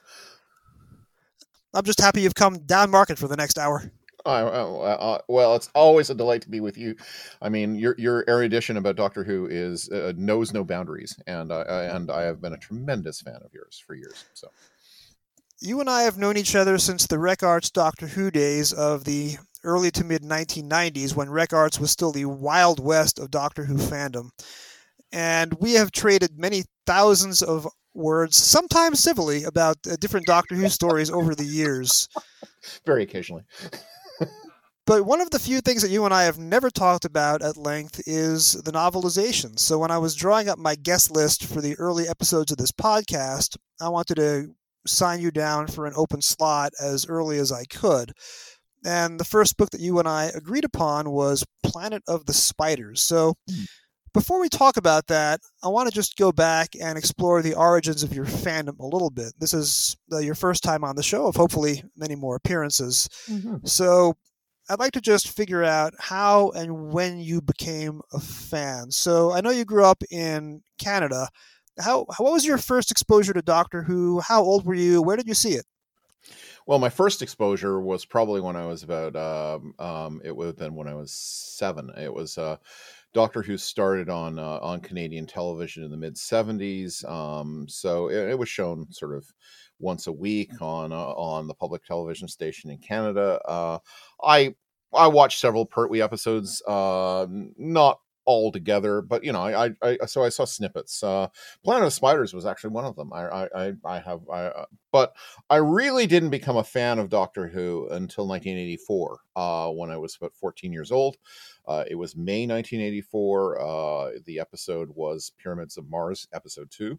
I'm just happy you've come down market for the next hour. Uh, uh, well, it's always a delight to be with you. I mean, your your erudition about Doctor Who is uh, knows no boundaries, and I and I have been a tremendous fan of yours for years. So, you and I have known each other since the Rec Arts Doctor Who days of the early to mid 1990s, when Rec Arts was still the wild west of Doctor Who fandom, and we have traded many thousands of words, sometimes civilly, about uh, different Doctor Who stories over the years. Very occasionally. But one of the few things that you and I have never talked about at length is the novelization. So when I was drawing up my guest list for the early episodes of this podcast, I wanted to sign you down for an open slot as early as I could. And the first book that you and I agreed upon was Planet of the Spiders. So mm. before we talk about that, I want to just go back and explore the origins of your fandom a little bit. This is uh, your first time on the show of hopefully many more appearances. Mm-hmm. So I'd like to just figure out how and when you became a fan. So I know you grew up in Canada. How, how what was your first exposure to Doctor Who? How old were you? Where did you see it? Well, my first exposure was probably when I was about um, um, it would have been when I was seven. It was uh, Doctor Who started on uh, on Canadian television in the mid '70s, um, so it, it, was shown sort of once a week on uh, on the public television station in Canada. Uh, I I watched several Pertwee episodes, uh, not all together, but you know, I, I, I so I saw snippets. Uh, Planet of Spiders was actually one of them. I, I, I have, I, uh, but I really didn't become a fan of Doctor Who until 1984, uh, when I was about 14 years old. Uh, it was May 1984. Uh, the episode was Pyramids of Mars, episode two.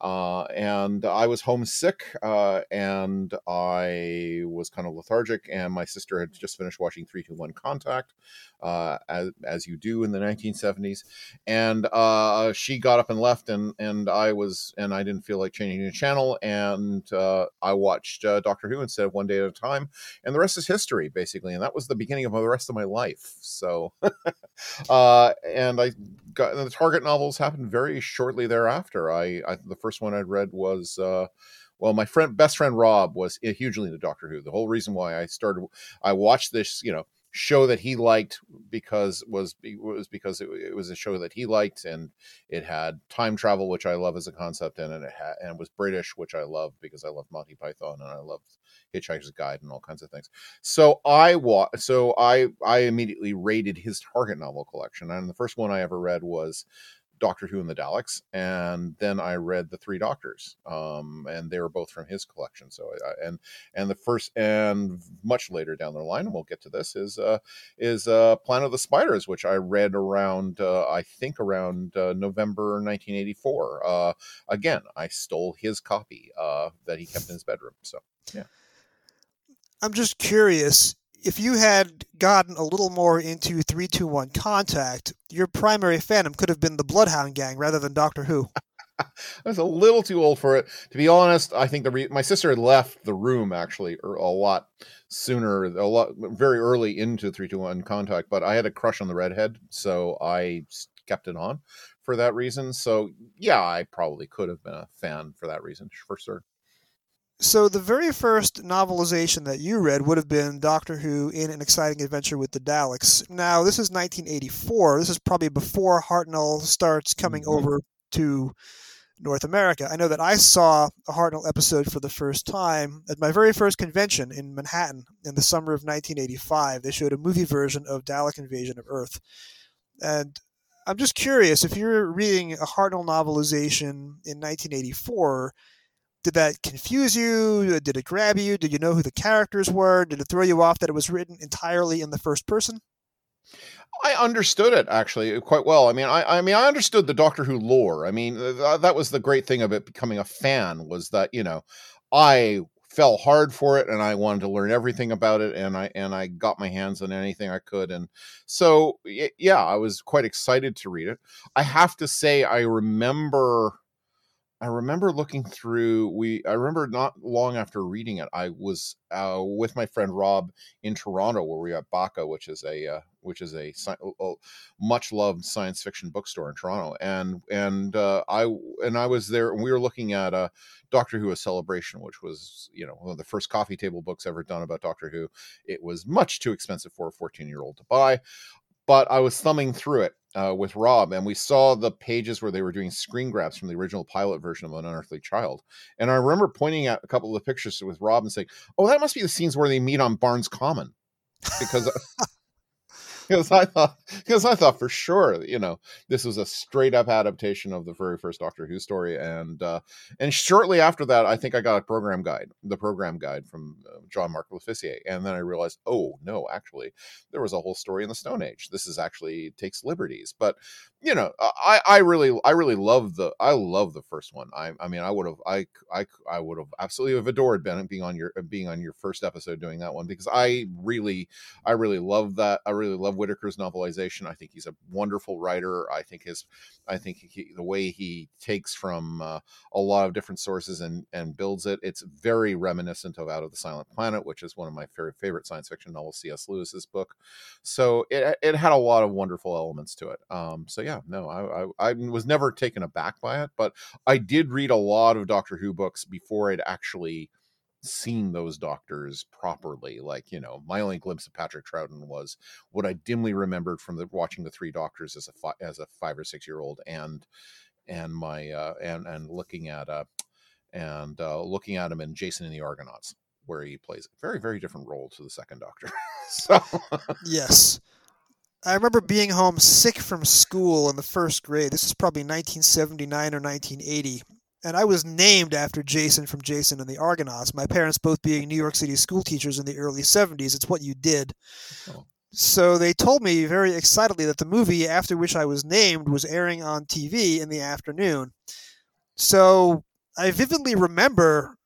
Uh, and I was homesick uh, and I was kind of lethargic. And my sister had just finished watching 321 Contact, uh, as, as you do in the 1970s. And uh, she got up and left, and, and I was, and I didn't feel like changing the channel. And uh, I watched Doctor Who instead of One Day at a Time. And the rest is history, basically. And that was the beginning of the rest of my life. So, and I got the Target novels happened very shortly thereafter. I, I the first first one I'd read was uh, well, my friend, best friend Rob was hugely into Doctor Who. The whole reason why I started, I watched this, you know, show that he liked because was was because it, it, was a show that he liked and it had time travel which I love as a concept and it had and it was British which I love because I love Monty Python and I love Hitchhiker's Guide and all kinds of things. So I wa- so I I immediately raided his Target novel collection and the first one I ever read was Doctor Who and the Daleks, and then I read the Three Doctors, um, and they were both from his collection. So, I, and and the first and much later down the line, and we'll get to this is uh, is uh, Planet of the Spiders, which I read around uh, I think around uh, November 1984. Uh, again, I stole his copy uh, that he kept in his bedroom. So, yeah. I'm just curious if you had gotten a little more into 321 Contact, your primary fandom could have been the Bloodhound Gang rather than Doctor Who. I was a little too old for it. To be honest, I think the re- my sister had left the room actually er, a lot sooner, a lot very early into 321 Contact, but I had a crush on the redhead, so I kept it on for that reason. So, yeah, I probably could have been a fan for that reason, for sure. So the very first novelization that you read would have been Doctor Who in an exciting adventure with the Daleks. Now this is 1984. This is probably before Hartnell starts coming mm-hmm. over to North America. I know that I saw a Hartnell episode for the first time at my very first convention in Manhattan in the summer of 1985. They showed a movie version of Dalek Invasion of Earth. And I'm just curious if you're reading a Hartnell novelization in 1984 did that confuse you? Did it grab you? Did you know who the characters were? Did it throw you off that it was written entirely in the first person? I understood it actually quite well. I mean, I, I mean, I understood the Doctor Who lore. I mean, th- that was the great thing of it becoming a fan was that you know, I fell hard for it and I wanted to learn everything about it and I and I got my hands on anything I could and so yeah, I was quite excited to read it. I have to say, I remember I remember looking through. We I remember not long after reading it, I was uh, with my friend Rob in Toronto, where we at Bakka, which is a uh, which is a, a much loved science fiction bookstore in Toronto, and and uh, I and I was there, and we were looking at a Doctor Who: A Celebration, which was you know one of the first coffee table books ever done about Doctor Who. It was much too expensive for a 14 year old to buy but I was thumbing through it uh, with Rob, and we saw the pages where they were doing screen grabs from the original pilot version of An Unearthly Child. And I remember pointing out a couple of the pictures with Rob and saying, "Oh, that must be the scenes where they meet on Barnes Common," because because I thought because I thought for sure you know this was a straight up adaptation of the very first Doctor Who story, and uh, and shortly after that, I think I got a program guide, the program guide from uh, Jean-Marc Lofficier, and then I realized, oh no, actually there was a whole story in the Stone Age. This is actually takes liberties, but you know, I I really I really love the I love the first one. I I mean I would have I I I would have absolutely have adored Ben being on your being on your first episode doing that one because I really I really love that I really love Whitaker's novelization. I think he's a wonderful writer. I think his, I think he, the way he takes from uh, a lot of different sources and and builds it, it's very reminiscent of Out of the Silent Planet, which is one of my favorite favorite science fiction novels, C.S. Lewis's book. So it it had a lot of wonderful elements to it. Um, so yeah, no, I, I I was never taken aback by it, but I did read a lot of Doctor Who books before I'd actually seen those doctors properly. Like, you know, my only glimpse of Patrick Troughton was what I dimly remembered from the watching the three doctors as a fi- as a five or six year old and and my uh and and looking at uh and uh looking at him in Jason and the Argonauts where he plays a very very different role to the second doctor. so yes. I remember being home sick from school in the first grade. This is probably 1979 or 1980 and I was named after Jason from Jason and the Argonauts. My parents both being New York City school teachers in the early 70s. It's what you did. Oh. So they told me very excitedly that the movie after which I was named was airing on TV in the afternoon. So I vividly remember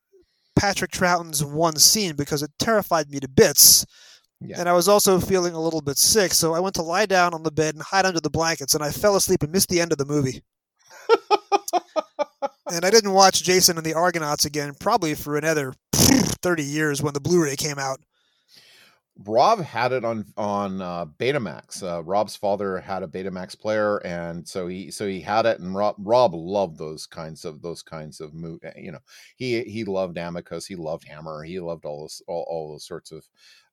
Patrick Troughton's one scene because it terrified me to bits. Yeah. And I was also feeling a little bit sick, so I went to lie down on the bed and hide under the blankets, and I fell asleep and missed the end of the movie. and I didn't watch Jason and the Argonauts again probably for another 30 years when the Blu-ray came out. Rob had it on on uh, Betamax. Uh, Rob's father had a Betamax player, and so he so he had it. And Rob Rob loved those kinds of those kinds of move. Eh, you know, he he loved Amicus, he loved Hammer, he loved all those all, all those sorts of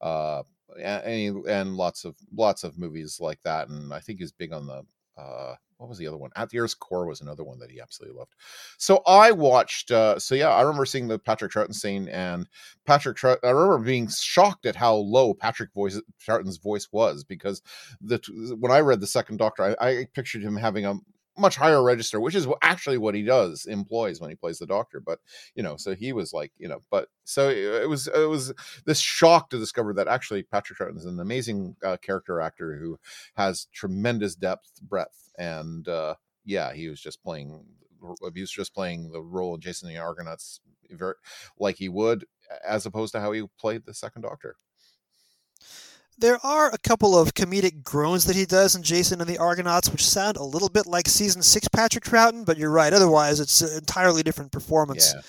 uh and and lots of lots of movies like that. And I think he's big on the uh what was the other one? At the Earth's Core was another one that he absolutely loved. So I watched. Uh, so yeah, I remember seeing the Patrick Troughton scene, and Patrick. Trout, I remember being shocked at how low Patrick voice Troughton's voice was because the when I read the Second Doctor, I, I pictured him having a much higher register, which is actually what he does employs when he plays the doctor. But you know, so he was like, you know, but so it was it was this shock to discover that actually Patrick Troughton is an amazing uh, character actor who has tremendous depth, breadth, and uh, yeah, he was just playing. He was just playing the role of Jason the Argonauts very like he would, as opposed to how he played the Second Doctor. There are a couple of comedic groans that he does in Jason and the Argonauts, which sound a little bit like season six Patrick Troughton, but you're right. Otherwise, it's an entirely different performance. Yeah.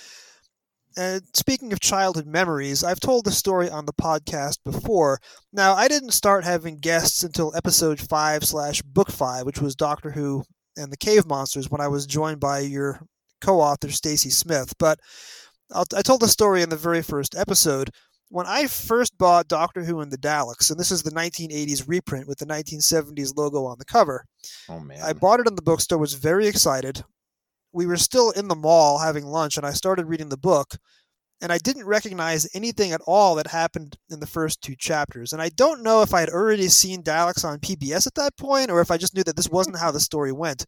And speaking of childhood memories, I've told the story on the podcast before. Now, I didn't start having guests until episode five slash book five, which was Doctor Who and the Cave Monsters, when I was joined by your co-author Stacy Smith. But I'll, I told the story in the very first episode when I first bought Doctor Who and the Daleks, and this is the 1980s reprint with the 1970s logo on the cover. Oh man! I bought it in the bookstore. Was very excited. We were still in the mall having lunch, and I started reading the book, and I didn't recognize anything at all that happened in the first two chapters. And I don't know if I had already seen Daleks on PBS at that point, or if I just knew that this wasn't how the story went.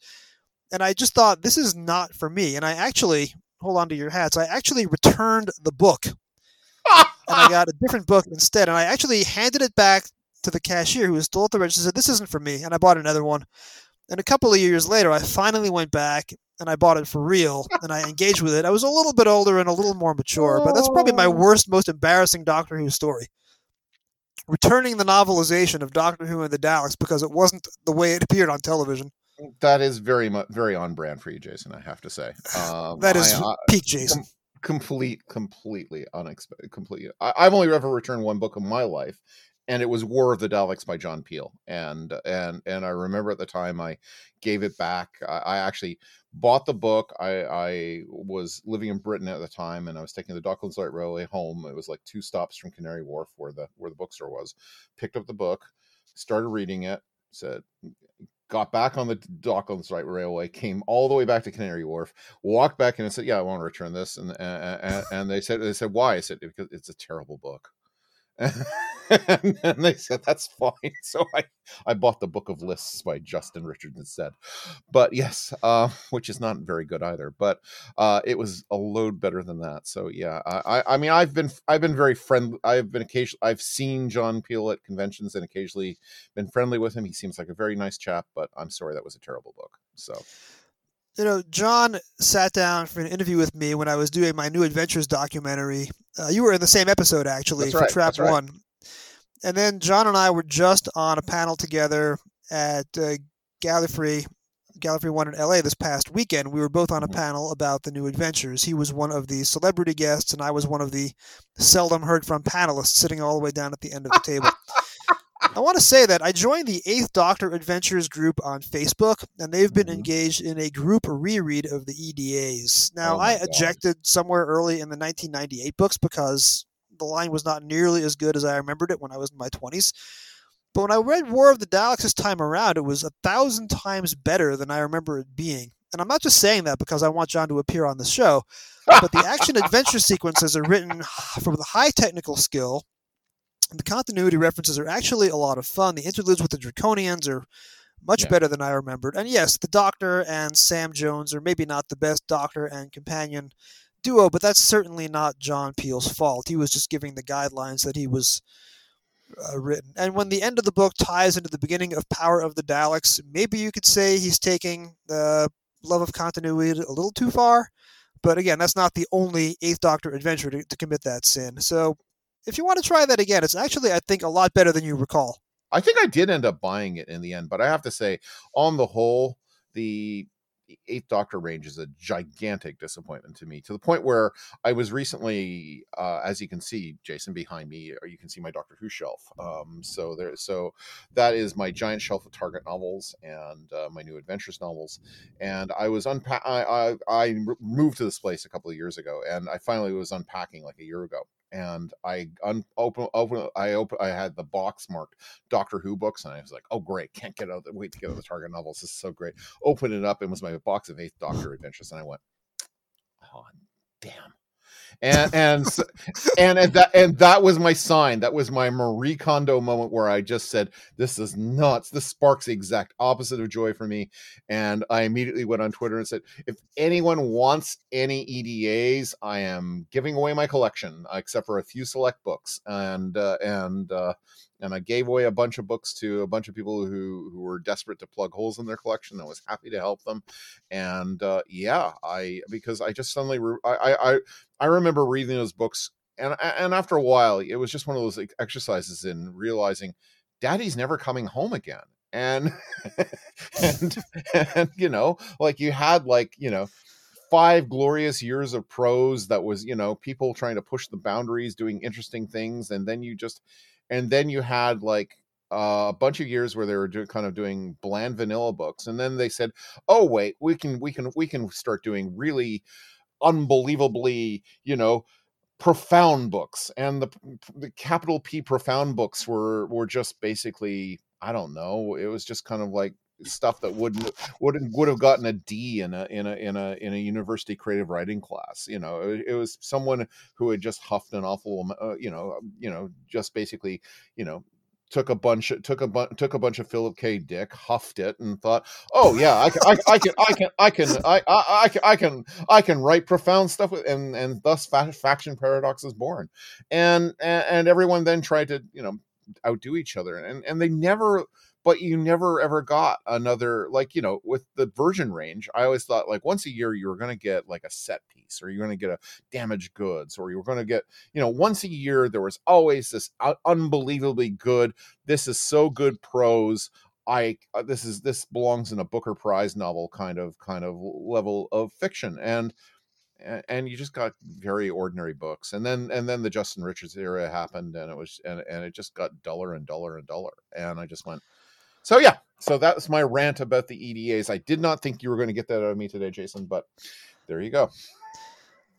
And I just thought this is not for me. And I actually hold on to your hats. I actually returned the book I got a different book instead. And I actually handed it back to the cashier who was still at the register. Said, "This isn't for me," and I bought another one. And a couple of years later, I finally went back and I bought it for real and I engaged with it. I was a little bit older and a little more mature, but that's probably my oh. worst, most embarrassing Doctor Who story. Returning the novelization of Doctor Who and the Daleks because it wasn't the way it appeared on television. That is very much very on brand for you, Jason. I have to say. Um, that is I, uh, peak Jason complete, completely unexpected. Completely. I, have only ever returned one book in my life, and it was War of the Daleks by John Peel, and and and I remember at the time I gave it back. I, I actually bought the book. I, I was living in Britain at the time, and I was taking the Docklands Light Railway home. It was like two stops from Canary Wharf, where the where the bookstore was. Picked up the book, started reading it. Said, got back on the Docklands Light Railway, came all the way back to Canary Wharf, walked back in and said, "Yeah, I want to return this." And and, and they said, "They said why?" I said, "Because it's a terrible book." and, they said that's fine. So I I bought the Book of Lists by Justin Richards instead. But yes, uh, which is not very good either. But uh, it was a load better than that. So yeah, I I mean I've been I've been very friendly. I've been occasionally I've seen John Peel at conventions and occasionally been friendly with him. He seems like a very nice chap. But I'm sorry that was a terrible book. So you know, John sat down for an interview with me when I was doing my New Adventures documentary. Uh, you were in the same episode, actually, That's for right, Trap that's right. One. And then John and I were just on a panel together at uh, Gallifrey, Gallifrey One in LA this past weekend. We were both on a Mhm. panel about the New Adventures. He was one of the celebrity guests, and I was one of the seldom heard from panelists, sitting all the way down at the end of the table. I want to say that I joined the Eighth Doctor Adventures group on Facebook, and they've been Mhm. engaged in a group reread of the EDAs. Now, Oh I God. ejected somewhere early in the 1998 books because the line was not nearly as good as I remembered it when I was in my 20s. But when I read War of the Daleks this time around, it was a thousand times better than I remember it being. And I'm not just saying that because I want John to appear on the show, but the action adventure sequences are written from the high technical skill. The continuity references are actually a lot of fun. The interludes with the Draconians are much Yeah. better than I remembered. And yes, the Doctor and Sam Jones are maybe not the best Doctor and companion duo, but that's certainly not John Peel's fault. He was just giving the guidelines that he was uh, written. And when the end of the book ties into the beginning of Power of the Daleks, maybe you could say he's taking the love of continuity a little too far. But again, that's not the only Eighth Doctor adventure to, to commit that sin. So if you want to try that again, it's actually, I think, a lot better than you recall. I think I did end up buying it in the end, but I have to say, on the whole, the Eighth Doctor range is a gigantic disappointment to me. To the point where I was recently, uh, as you can see, Jason behind me, or you can see my Doctor Who shelf. Um, so there, so that is my giant shelf of Target novels and uh, my new Adventures novels. And I was unpack. I, I I moved to this place a couple of years ago, and I finally was unpacking like a year ago. And I un- open open I open I had the box marked Doctor Who books, and I was like, "Oh, great! Can't get out. The, wait to get out the Target novels. This is so great." Open it up, it was my box of Eighth Doctor Adventures, and I went, "Oh, damn!" And and and that and that was my sign. That was my Marie Kondo moment where I just said, "This is nuts. This sparks the exact opposite of joy for me." And I immediately went on Twitter and said, "If anyone wants any EDAs, I am giving away my collection, uh, except for a few select books." And uh, and uh, and I gave away a bunch of books to a bunch of people who who were desperate to plug holes in their collection. I was happy to help them, and uh, yeah, I because I just suddenly re- I, I I I remember reading those books, and and after a while, it was just one of those exercises in realizing, Daddy's never coming home again, and and and you know, like you had like you know five glorious years of prose that was you know people trying to push the boundaries doing interesting things and then you just and then you had like uh, a bunch of years where they were kind of doing bland vanilla books and then they said oh wait we can we can we can start doing really unbelievably you know profound books. And the, the capital p profound books were were just basically i don't know it was just kind of like stuff that wouldn't would would have gotten a D in a in a in a in a university creative writing class. You know, it, it was someone who had just huffed an awful, uh, you know, you know, just basically, you know, took a bunch took a bu- took a bunch of Philip K. Dick, huffed it, and thought, oh yeah, I can I, I can I can I can I, I I can I can I can write profound stuff, with, and and thus fa- faction paradox is born, and, and and everyone then tried to you know outdo each other, and and they never but you never ever got another like you know with the Virgin range i always thought like once a year you were going to get like a set piece or you're going to get a damaged goods or you were going to get you know once a year there was always this unbelievably good this is so good prose i uh, this is this belongs in a booker prize novel kind of kind of level of fiction and and, you just got very ordinary books and then and then the justin richards era happened and it was and, and it just got duller and duller and duller and i just went so yeah so that's my rant about the edas i did not think you were going to get that out of me today jason but there you go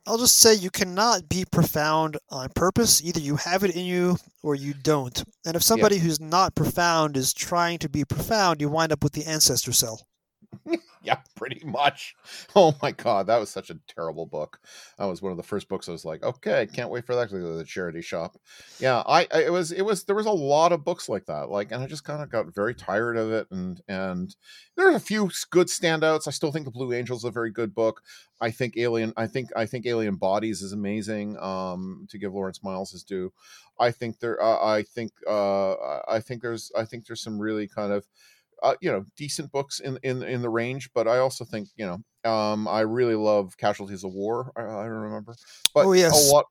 I'll just say you cannot be profound on purpose. Either you have it in you or you don't. And if somebody who's not profound is trying to be profound, you wind up with the ancestor cell. yeah, pretty much. Oh my god, that was such a terrible book. That was one of the first books I was like, okay, can't wait for that to go to the charity shop. Yeah, I, I it was it was there was a lot of books like that. Like, and I just kind of got very tired of it. And and there's a few good standouts. I still think the Blue Angels is a very good book. I think Alien. I think I think Alien Bodies is amazing. Um, to give Lawrence Miles his due, I think there. Uh, I think. Uh, I think there's. I think there's some really kind of uh, you know decent books in in in the range but i also think you know um i really love casualties of war i, I remember but oh yes. a lot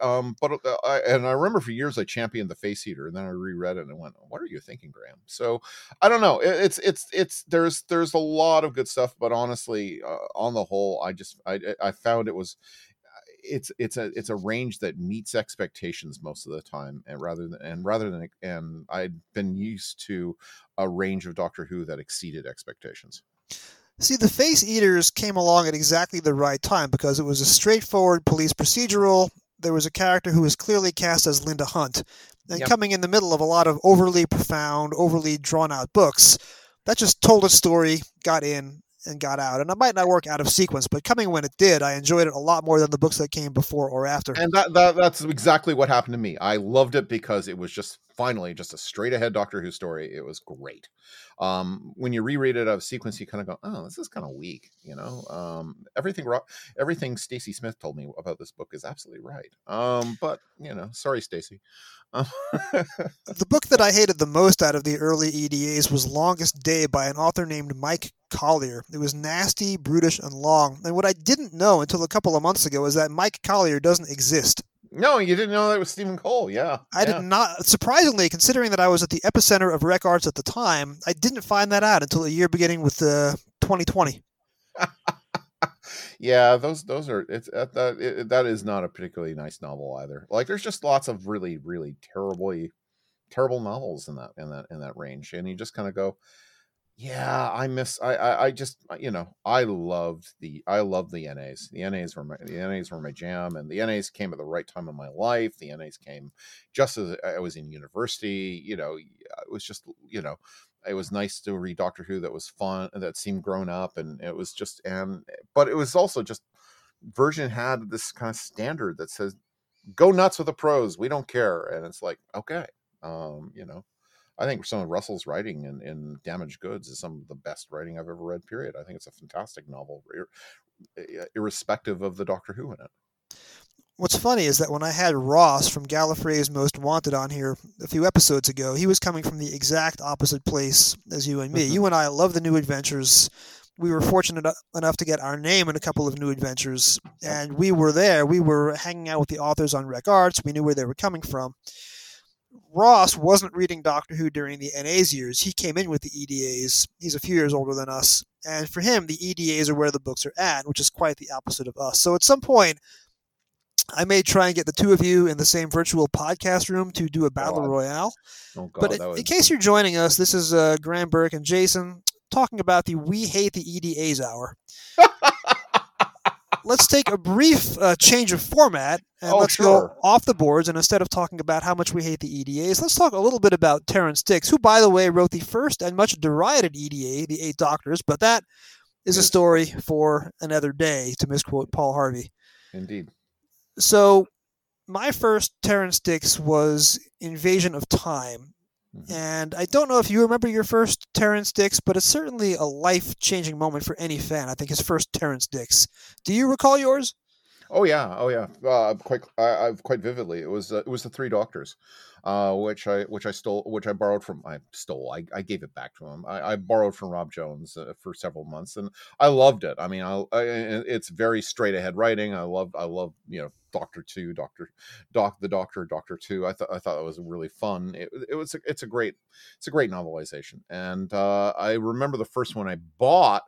um but uh, I, and i remember for years i championed the face eater and then i reread it and went what are you thinking graeme? So i don't know it, it's it's it's there's there's a lot of good stuff but honestly uh, on the whole i just i i found it was it's it's a it's a range that meets expectations most of the time and rather than and rather than and i'd been used to a range of doctor who that exceeded expectations See, the Face Eaters came along at exactly the right time because it was a straightforward police procedural. There was a character who was clearly cast as Linda Hunt. And Yep. coming in the middle of a lot of overly profound, overly drawn out books, that just told a story, got in, and got out. And it might not work out of sequence, but coming when it did, I enjoyed it a lot more than the books that came before or after. and that, that that's exactly what happened to me i loved it because it was just finally just a straight ahead doctor who story it was great um when you reread it of sequence you kind of go oh this is kind of weak you know um everything everything stacy smith told me about this book is absolutely right um but you know sorry stacy The book that I hated the most out of the early EDAs was Longest Day by an author named Mike Collier. It was nasty, brutish, and long. And what I didn't know until a couple of months ago is that Mike Collier doesn't exist. No you didn't know that was stephen cole yeah I yeah. did not, surprisingly, considering that I was at the epicenter of rec arts at the time, I didn't find that out until a year beginning with uh, 2020. yeah those those are it's that that, it, that is not a particularly nice novel either like there's just lots of really really terribly terrible novels in that in that in that range and you just kind of go yeah i miss I, I i just uh, you know i loved the i loved the nas the nas were my the nas were my jam and the nas came at the right time in my life. The nas came just as uh, i was in university you know uh, it was just you know it was nice to read Doctor Who that was fun that seemed grown up and it was just and but it was also just Virgin had this kind of standard that says go nuts with the pros we don't care and it's like okay um you know I think some of Russell's writing in, in Damaged Goods is some of the best writing I've ever read. Period. I think it's a fantastic novel, ir- irrespective of the Doctor Who in it. What's funny is that when I had Ross from Gallifrey's Most Wanted on here a few episodes ago, he was coming from the exact opposite place as you and me. Mhm. You and I love the new adventures. We were fortunate enough to get our name in a couple of new adventures, and we were there. We were hanging out with the authors on Rec Arts. We knew where they were coming from. Ross wasn't reading Doctor Who during the NA's years. He came in with the EDAs. He's a few years older than us. And for him, the EDAs are where the books are at, which is quite the opposite of us. So at some point, I may try and get the two of you in the same virtual podcast room to do a battle God. royale. Oh God, but in, was in case you're joining us, this is uh, Graeme Burk and Jason talking about the We Hate the EDAs hour. Let's take a brief uh, change of format and Oh, let's sure. go off the boards. And instead of talking about how much we hate the EDAs, let's talk a little bit about Terrance Dicks, who, by the way, wrote the first and much derided EDA, The Eight Doctors. But that is a story for another day, to misquote Paul Harvey. indeed. So, my first Terrance Dicks was Invasion of Time. Mhm. And I don't know if you remember your first Terrance Dicks, but it's certainly a life changing moment for any fan. I think his first Terrance Dicks. Do you recall yours? Oh yeah, oh yeah, uh, quite I, quite vividly. It was uh, it was the Three Doctors, uh, which I which I stole, which I borrowed from. I stole. I, I gave it back to him. I, I borrowed from Rob Jones uh, for several months, and I loved it. I mean, I, I it's very straight ahead writing. I love I love you know Doctor Two, Doctor Doc the Doctor, Doctor Two. I thought I thought that was really fun. It, it was a, it's a great it's a great novelization, and uh, I remember the first one I bought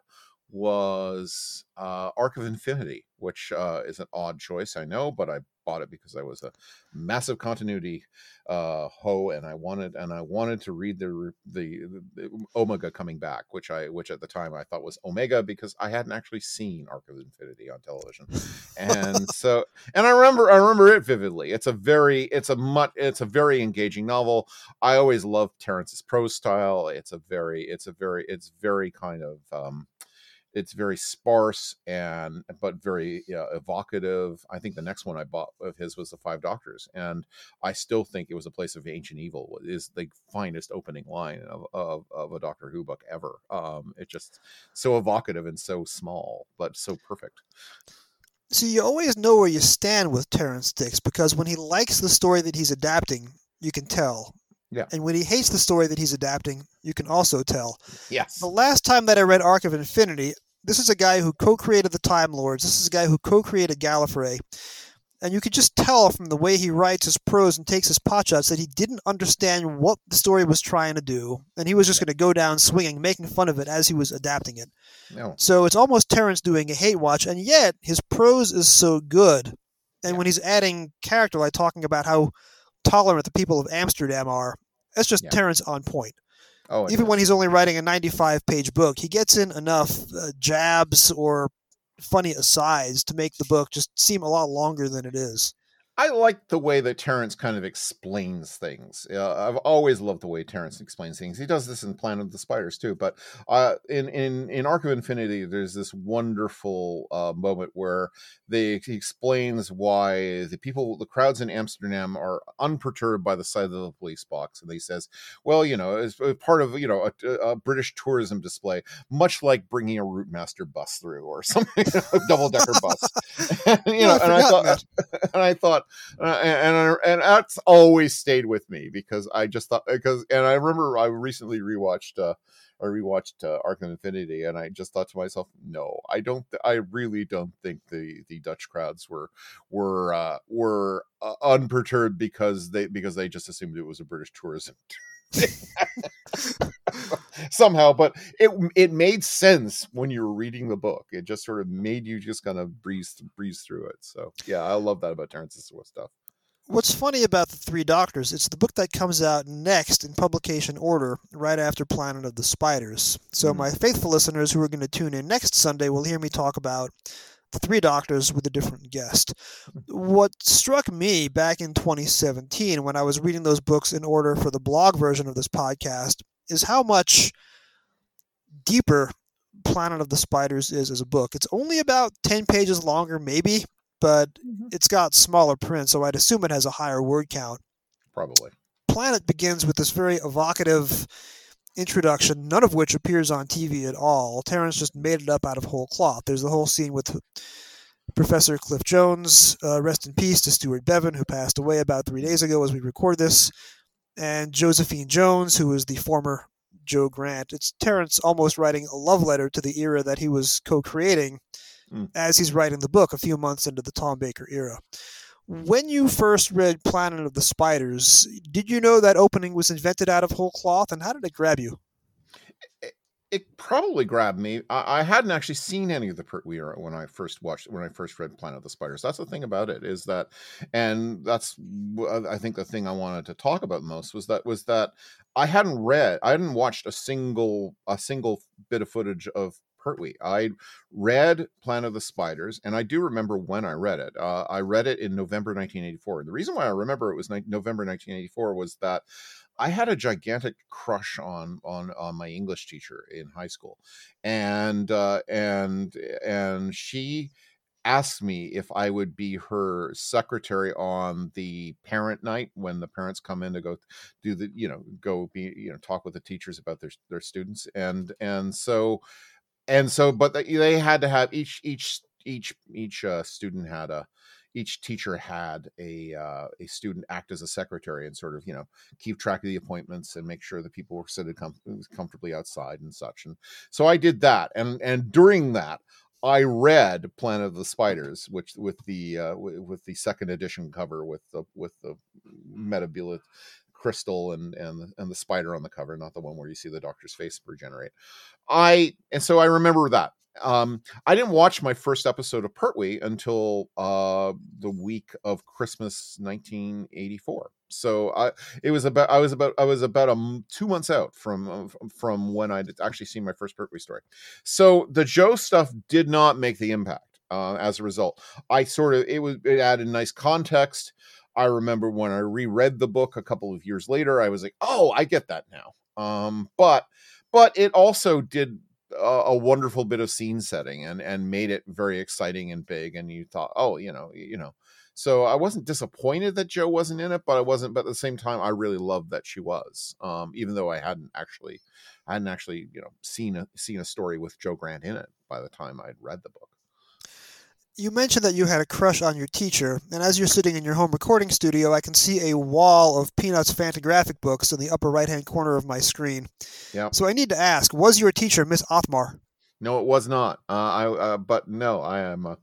was uh, Arc of Infinity, which uh, is an odd choice, I know, but I bought it because I was a massive continuity uh, ho, and I wanted and I wanted to read the, the, the Omega coming back, which I which at the time I thought was Omega because I hadn't actually seen Arc of Infinity on television, and so and I remember I remember it vividly. It's a very it's a much it's a very engaging novel. I always loved Terrance's prose style. It's a very it's a very it's very kind of um, it's very sparse and but very evocative. I think the next one I bought of his was the Five Doctors, and I still think it was a place of ancient evil is the finest opening line of of, of a Doctor Who book ever. Um, it just so evocative and so small, but so perfect. See, you always know where you stand with Terrance Dicks because when he likes the story that he's adapting, you can tell. Yeah. And when he hates the story that he's adapting, you can also tell. Yes. The last time that I read Arc of Infinity, this is a guy who co-created the Time Lords. This is a guy who co-created Gallifrey, and you could just tell from the way he writes his prose and takes his potshots that he didn't understand what the story was trying to do, and he was just going to go down swinging, making fun of it as he was adapting it. No. So it's almost Terrance doing a hate watch, and yet his prose is so good. And when he's adding character, like talking about how tolerant the people of Amsterdam are, that's just Yeah. Terrance on point Oh, even is. when he's only writing a 95 page book, he gets in enough uh, jabs or funny asides to make the book just seem a lot longer than it is. I like the way that Terrance kind of explains things. Uh, I've always loved the way Terrance explains things. He does this in Planet of the Spiders too, but uh, in in in Arc of Infinity, there's this wonderful uh, moment where they he explains why the people, the crowds in Amsterdam, are unperturbed by the sight of the police box, and he says, "Well, you know, as part of you know a, a British tourism display, much like bringing a Route Master bus through or something, a double decker bus." you know, I'd and I thought, that. and I thought uh, and and and that's always stayed with me because I just thought because and I remember I recently rewatched uh I rewatched uh, of Infinity and I just thought to myself no I don't th- I really don't think the the Dutch crowds were were uh, were uh, unperturbed because they because they just assumed it was a British tourism somehow but it it made sense when you were reading the book it just sort of made you just kind of breeze breeze through it so yeah i love that about terrance's stuff What's funny about The Three Doctors, it's the book that comes out next in publication order right after Planet of the Spiders. So, Mhm. my faithful listeners who are going to tune in next Sunday will hear me talk about The Three Doctors with a different guest. What struck me back in 2017 when I was reading those books in order for the blog version of this podcast is how much deeper Planet of the Spiders is as a book. It's only about 10 pages longer, maybe, but it's got smaller print, so I'd assume it has a higher word count. probably Planet begins with this very evocative introduction, none of which appears on TV at all. Terrance just made it up out of whole cloth. There's the whole scene with Professor Cliff Jones, uh, rest in peace to Stewart Bevan, who passed away about three days ago as we record this, and Josephine Jones, who is the former Jo Grant. It's Terrance almost writing a love letter to the era that he was co creating Mm. as he's writing the book a few months into the Tom Baker era. When you first read Planet of the Spiders, did you know that opening was invented out of whole cloth, and how did it grab you? It probably grabbed me i, I hadn't actually seen any of the Pertwee when i first watched when i first read planet of the spiders that's the thing about it is that and that's I think the thing i wanted to talk about most was that was that i hadn't read i hadn't watched a single a single bit of footage of Pertwee. I read Planet of the Spiders, and I do remember when I read it. Uh, I read it in November 1984. And the reason why I remember it was ni- November 1984 was that I had a gigantic crush on on on my English teacher in high school, and uh, and and she asked me if I would be her secretary on the parent night when the parents come in to go do the you know go be you know talk with the teachers about their their students and and so and so but they, had to have each each each each uh, student had a each teacher had a uh, a student act as a secretary and sort of you know keep track of the appointments and make sure that people were sitting com- comfortably outside and such and so i did that and and during that i read planet of the spiders which with the uh, with the second edition cover with the with the Metebelis crystal and and and the spider on the cover not the one where you see the doctor's face regenerate i and so i remember that um, I didn't watch my first episode of Pertwee until uh, the week of Christmas 1984. So I, it was about I was about I was about a m- two months out from uh, from when I'd actually seen my first Pertwee story. So the Jo stuff did not make the impact. Uh, as a result, I sort of it was it added nice context. I remember when I reread the book a couple of years later, I was like, oh, I get that now. Um, but but it also did a, a, wonderful bit of scene setting and and made it very exciting and big. And you thought, oh, you know, you know. So I wasn't disappointed that Jo wasn't in it, but I wasn't. But at the same time, I really loved that she was, um, even though I hadn't actually, I hadn't actually, you know, seen a seen a story with Jo Grant in it by the time I'd read the book you mentioned that you had a crush on your teacher, and as you're sitting in your home recording studio, I can see a wall of Peanuts Fantagraphic books in the upper right hand corner of my screen. Yeah. So I need to ask: Was your teacher Miss Othmar? No, it was not. Uh, I, uh, but no, I am. Uh,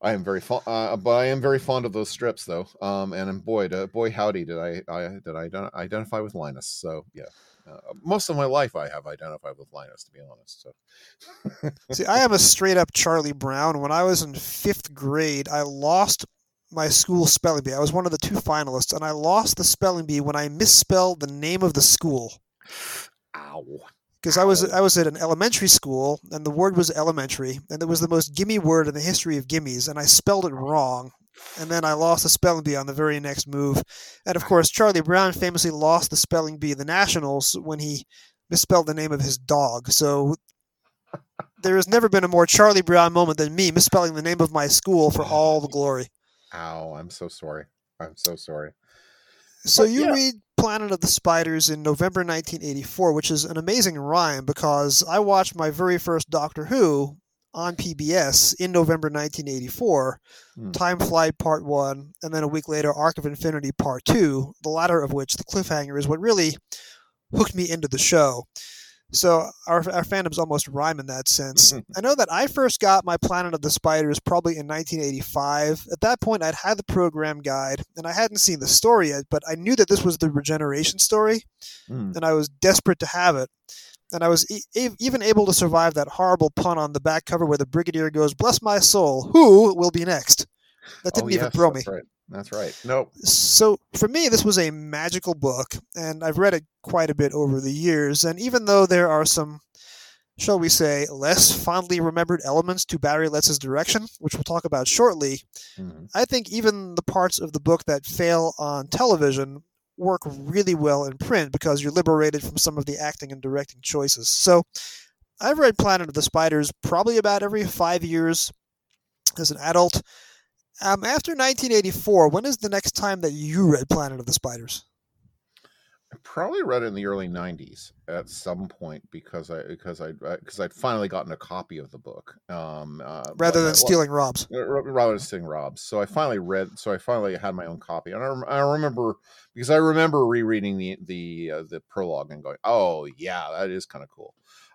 I am very fond, uh, but I am very fond of those strips, though. Um, and boy, boy, howdy, did I, I did I identify with Linus? So yeah. Uh, most of my life, I have identified with Linus, to be honest. So. See, I am a straight up Charlie Brown. When I was in fifth grade, I lost my school spelling bee. I was one of the two finalists, and I lost the spelling bee when I misspelled the name of the school. Ow. Because I was I was at an elementary school, and the word was elementary, and it was the most gimme word in the history of gimmies, and I spelled it wrong, and then I lost the spelling bee on the very next move. And of course, Charlie Brown famously lost the spelling bee the Nationals when he misspelled the name of his dog. So there has never been a more Charlie Brown moment than me misspelling the name of my school for all the glory. Ow, I'm so sorry. I'm so sorry. So but, you yeah. read Planet of the Spiders in November 1984, which is an amazing rhyme because I watched my very first Doctor Who on PBS in November 1984, hmm. Time Flight Part 1, and then a week later, Arc of Infinity Part 2, the latter of which, the cliffhanger, is what really hooked me into the show. So our, our fandom's almost rhyme in that sense. I know that I first got my Planet of the Spiders probably in 1985. At that point, I'd had the program guide, and I hadn't seen the story yet, but I knew that this was the regeneration story, mm. and I was desperate to have it and I was e- even able to survive that horrible pun on the back cover where the Brigadier goes, "Bless my soul, who will be next?" That didn't oh, even throw me. Right. That's right. Nope. So for me, this was a magical book, and I've read it quite a bit over the years. And even though there are some, shall we say, less fondly remembered elements to Barry Letts' direction, which we'll talk about shortly, mm-hmm. I think even the parts of the book that fail on television work really well in print because you're liberated from some of the acting and directing choices. So I've read Planet of the Spiders probably about every five years as an adult. Um, after 1984, when is the next time that you read Planet of the Spiders? I probably read it in the early '90s at some point because I because I because I'd finally gotten a copy of the book. Um, uh, rather than stealing Rob's. Uh, rather than stealing Rob's, so I finally read. So I finally had my own copy, and I, I remember because I remember rereading the the uh, the prologue and going, "Oh yeah, that is kind of cool."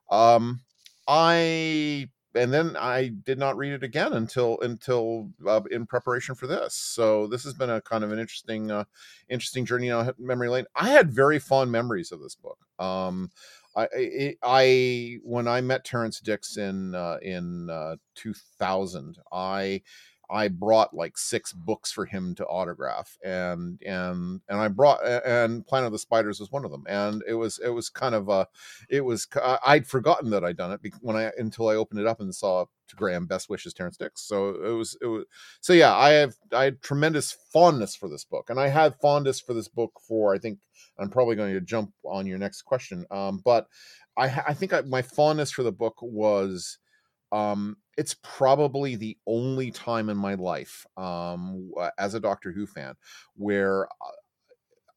Um, I and then I did not read it again until until uh, in preparation for this. So this has been a kind of an interesting uh, interesting journey on memory lane. I had very fond memories of this book. Um, I, I, I when I met Terrance Dicks in uh, in uh, 2000, I I brought like six books for him to autograph, and and and I brought and Planet of the Spiders was one of them, and it was it was kind of a, it was I'd forgotten that I'd done it when I until I opened it up and saw to Graeme best wishes Terrance Dicks. So it was it was so yeah I have I had tremendous fondness for this book, and I had fondness for this book for I think I'm probably going to jump on your next question, um, but I I think I, my fondness for the book was um, it's probably the only time in my life um, as a Doctor Who fan where uh,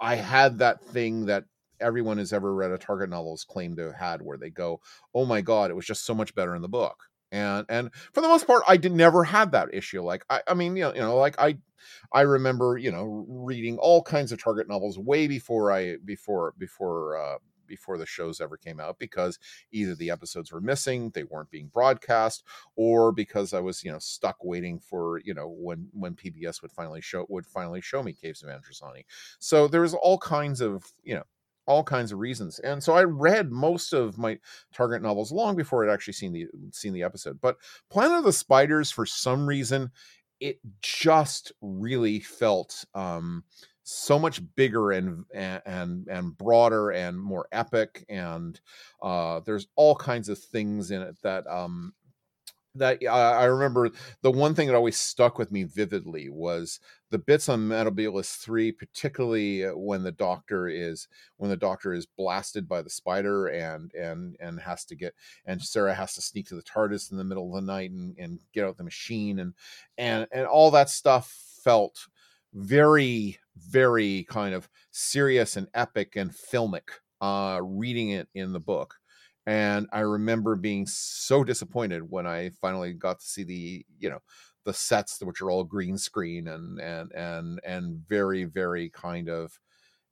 I had that thing that everyone who's ever read a Target novel has claimed to have had, where they go, "Oh my god, it was just so much better in the book." And and for the most part, I did never had that issue. Like I, I mean, you know, you know, like I, I remember, you know, reading all kinds of Target novels way before I before before uh, before the shows ever came out because either the episodes were missing, they weren't being broadcast, or because I was, you know, stuck waiting for, you know, when when PBS would finally show would finally show me Caves of Androzani. So there was all kinds of, you know, all kinds of reasons. And so I read most of my Target novels long before I'd actually seen the seen the episode. But Planet of the Spiders, for some reason, it just really felt um, so much bigger and and and broader and more epic. And uh, there's all kinds of things in it that um, that I remember the one thing that always stuck with me vividly was the bits on Metebelis 3 particularly uh, when the doctor is when the doctor is blasted by the spider and and and has to get and Sarah has to sneak to the TARDIS in the middle of the night and, and get out the machine and and and all that stuff felt very very kind of serious and epic and filmic uh reading it in the book. And i remember being so disappointed when i finally got to see the you know the sets which are all green screen and and and and very very kind of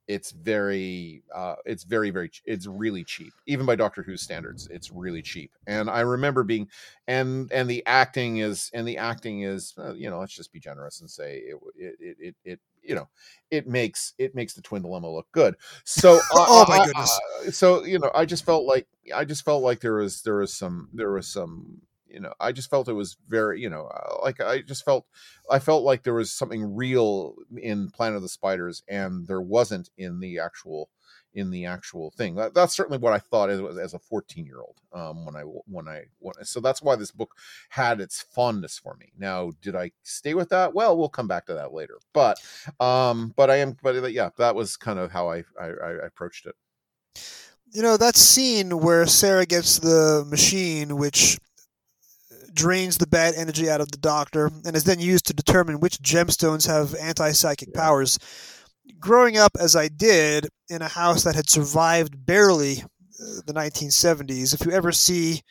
it's very uh it's very very it's really cheap. Even by doctor who standards it's really cheap. And i remember being and and the acting is and the acting is uh, you know let's just be generous and say it it it, it you know it makes it makes the twin dilemma look good. So uh, oh my goodness. uh, so you know i just felt like i just felt like there was there was some there was some you know i just felt it was very you know uh, like i just felt i felt like there was something real in planet of the spiders and there wasn't in the actual in the actual thing. That, that's certainly what I thought as, as a 14 year old um, when I when I when, so that's why this book had its fondness for me. Now, did I stay with that? Well, we'll come back to that later. But um, but I am but yeah, that was kind of how I I, I approached it. You know that scene where Sarah gets the machine, which drains the bad energy out of the doctor and is then used to determine which gemstones have anti psychic powers growing up as I did in a house that had survived barely uh, the 1970s, if you ever see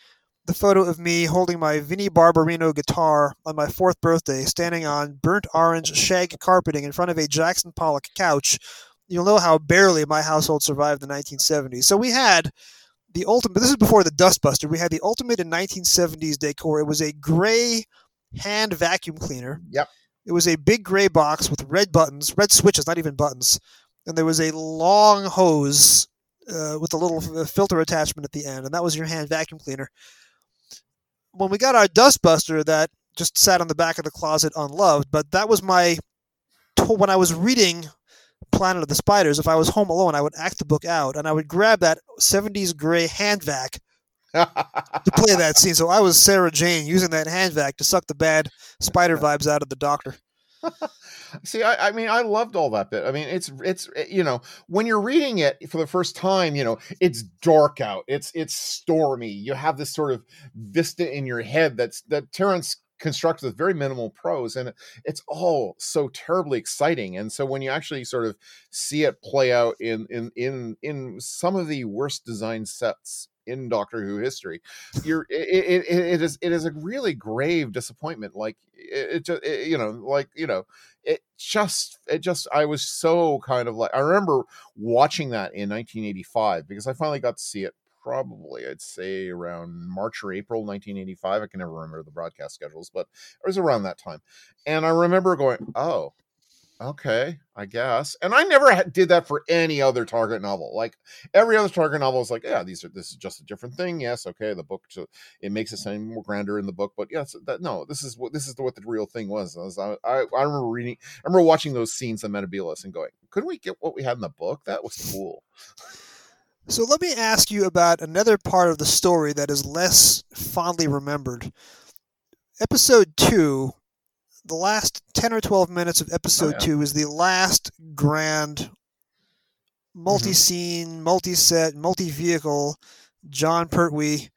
the photo of me holding my Vinnie Barbarino guitar on my fourth birthday, standing on burnt orange shag carpeting in front of a Jackson Pollock couch, you'll know how barely my household survived the 1970s. So we had the ultimate, this is before the Dustbuster, we had the ultimate in 1970s decor. It was a gray hand vacuum cleaner. Yep. It was a big gray box with red buttons, red switches, not even buttons, and there was a long hose uh, with a little filter attachment at the end, and that was your hand vacuum cleaner. When we got our dustbuster, that just sat on the back of the closet unloved, but that was my when I was reading Planet of the Spiders. If I was home alone, I would act the book out, and I would grab that '70s gray hand vac to play that scene. So I was Sarah Jane using that hand vac to suck the bad spider vibes out of the doctor. See, I, I, mean, I loved all that bit. I mean, it's it's you know, when you're reading it for the first time, you know, it's dark out, it's it's stormy. You have this sort of vista in your head that's that Terrance constructs with very minimal prose, and it's all so terribly exciting. And so when you actually sort of see it play out in in in in some of the worst designed sets in Doctor Who history. You're it, it, it is it is a really grave disappointment. Like it, just you know like you know it just it just I was so kind of like I remember watching that in 1985 because I finally got to see it probably I'd say around March or April 1985. I can never remember the broadcast schedules, but it was around that time. And I remember going, "Oh, okay, I guess. And I never did that for any other Target novel. Like every other Target novel is like, yeah, these are this is just a different thing. Yes, okay, the book it makes it sound more grander in the book, but yes, that no, this is what this is what the real thing was. I, I, I remember reading, I remember watching those scenes on Metebelis and going, couldn't we get what we had in the book? That was cool. So let me ask you about another part of the story that is less fondly remembered. Episode two the last 10 or 12 minutes of episode oh, yeah. 2 is the last grand mm-hmm. multi-scene, mm-hmm. multi-set, multi-vehicle Jon Pertwee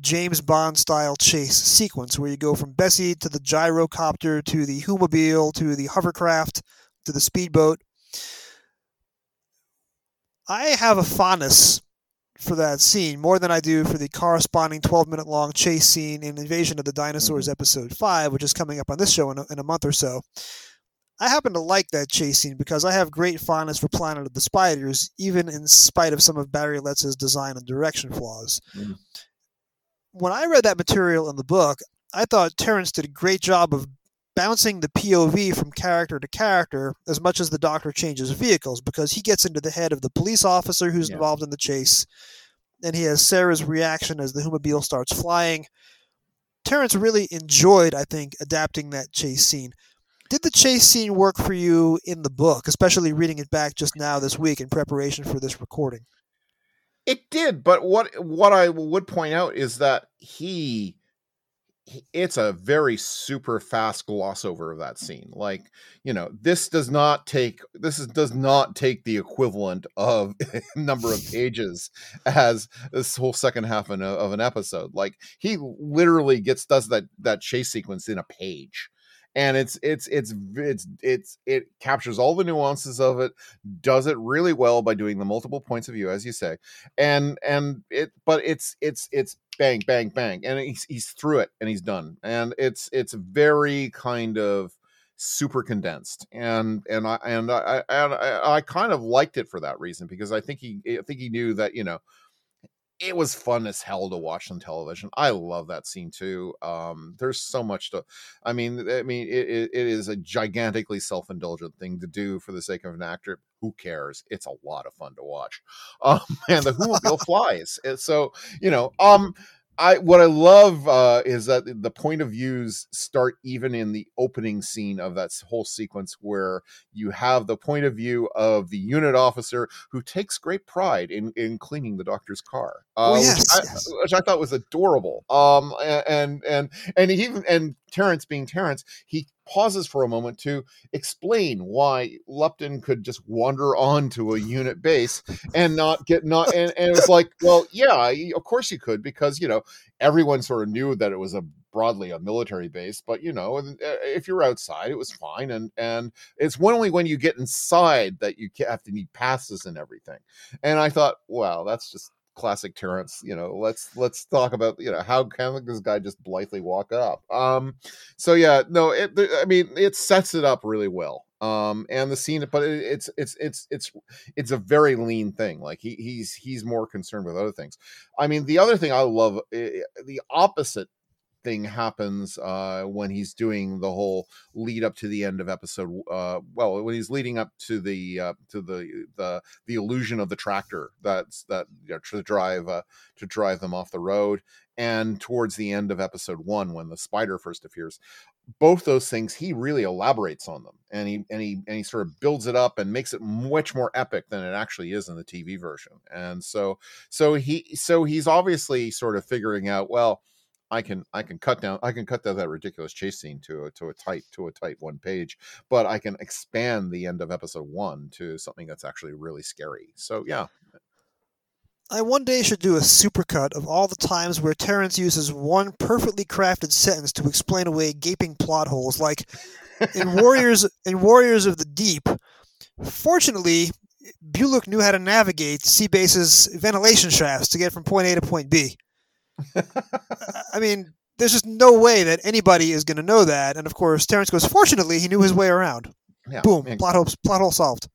James Bond style chase sequence where you go from Bessie to the gyrocopter to the Whomobile to the hovercraft to the speedboat. I have a fondness for that scene more than I do for the corresponding 12 minute long chase scene in Invasion of the Dinosaurs mm-hmm. episode 5, which is coming up on this show in a, in a month or so. I happen to like that chase scene because I have great fondness for Planet of the Spiders, even in spite of some of Barry Letts's design and direction flaws. Mm. When I read that material in the book, I thought Terrance did a great job of bouncing the POV from character to character as much as the Doctor changes vehicles because he gets into the head of the police officer who's Yeah. involved in the chase, and he has Sarah's reaction as the Whomobile starts flying. Terrance really enjoyed, I think, adapting that chase scene. Did the chase scene work for you in the book, especially reading it back just now this week in preparation for this recording? It did, but what what I would point out is that he, he it's a very super fast gloss over of that scene. Like, you know, this does not take this is does not take the equivalent of number of pages as this whole second half of, of an episode. Like he literally gets does that that chase sequence in a page. And it's it's it's it's it's it captures all the nuances of it, does it really well by doing the multiple points of view, as you say, and and it but it's it's it's bang bang bang and he's he's through it and he's done and it's it's very kind of super condensed and and i and i and I, I kind of liked it for that reason because i think he i think he knew that you know it was fun as hell to watch on television. I love that scene too. Um, there's so much to, I mean, I mean, it, it, is a gigantically self-indulgent thing to do for the sake of an actor. Who cares? It's a lot of fun to watch. Um, and the Whomobile flies. And so, you know, um, I what I love uh, is that the point of views start even in the opening scene of that whole sequence where you have the point of view of the unit officer who takes great pride in, in cleaning the doctor's car, uh, Oh, yes, which, I, yes. which I thought was adorable. Um, and and and he even and Terrance being Terrance, he pauses for a moment to explain why Lupton could just wander onto a unit base and not get not and, and it was like, well, yeah, of course you could because you know everyone sort of knew that it was a broadly a military base, but you know, uh, if you're outside, it was fine, and and it's only when you get inside that you have to need passes and everything. And I thought, wow, that's just classic Terrance. You know, let's let's talk about you know how can this guy just blithely walk up. Um, so yeah, no, it, I mean, it sets it up really well. Um, and the scene, but it, it's it's it's it's it's a very lean thing. Like he he's he's more concerned with other things. I mean, the other thing I love, eh, the opposite thing happens uh when he's doing the whole lead up to the end of episode uh well when he's leading up to the uh to the the the illusion of the tractor that's that you know, to drive uh to drive them off the road and towards the end of episode one when the spider first appears both those things he really elaborates on them and he and he and he sort of builds it up and makes it much more epic than it actually is in the tv version and so so he so he's obviously sort of figuring out well I can I can cut down I can cut down that ridiculous chase scene to a to a tight to a tight one page, but I can expand the end of episode one to something that's actually really scary. So yeah, I one day should do a supercut of all the times where Terrance uses one perfectly crafted sentence to explain away gaping plot holes, like in Warriors in Warriors of the Deep. Fortunately, Bullock knew how to navigate Seabase's ventilation shafts to get from point A to point B. I mean, there's just no way that anybody is going to know that. And of course, Terrance goes, "Fortunately, he knew his way around." yeah, Boom, and- plot hole, plot hole solved.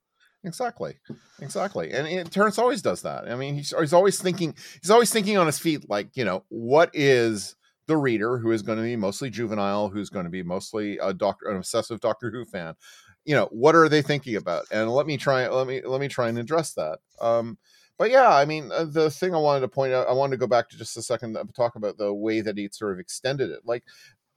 Exactly, exactly. And, and Terrance always does that. I mean, he's, he's always thinking. He's always thinking on his feet. Like you know, what is the reader who is going to be mostly juvenile, who's going to be mostly a doctor, an obsessive Doctor Who fan. You know, what are they thinking about? And let me try. Let me let me try and address that. Um, but yeah, I mean, uh, the thing I wanted to point out, I wanted to go back to just a second to talk about the way that he sort of extended it. Like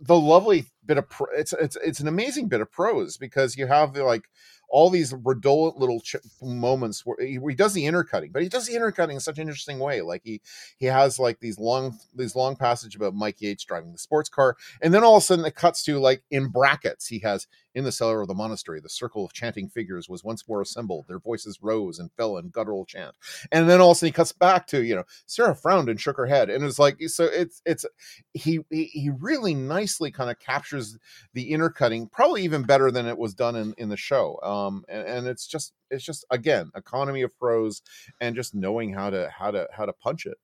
the lovely bit of it's it's it's an amazing bit of prose because you have the like all these redolent little ch- moments where he, he does the intercutting, but he does the intercutting in such an interesting way. Like he he has like these long these long passage about Mike Yates driving the sports car, and then all of a sudden it cuts to like in brackets he has in the cellar of the monastery the circle of chanting figures was once more assembled. Their voices rose and fell in guttural chant, and then all of a sudden he cuts back to you know Sarah frowned and shook her head, and it's like so it's it's he he, he really nicely kind of captures the intercutting probably even better than it was done in in the show um Um, and, and it's just it's just again economy of prose and just knowing how to how to how to punch it.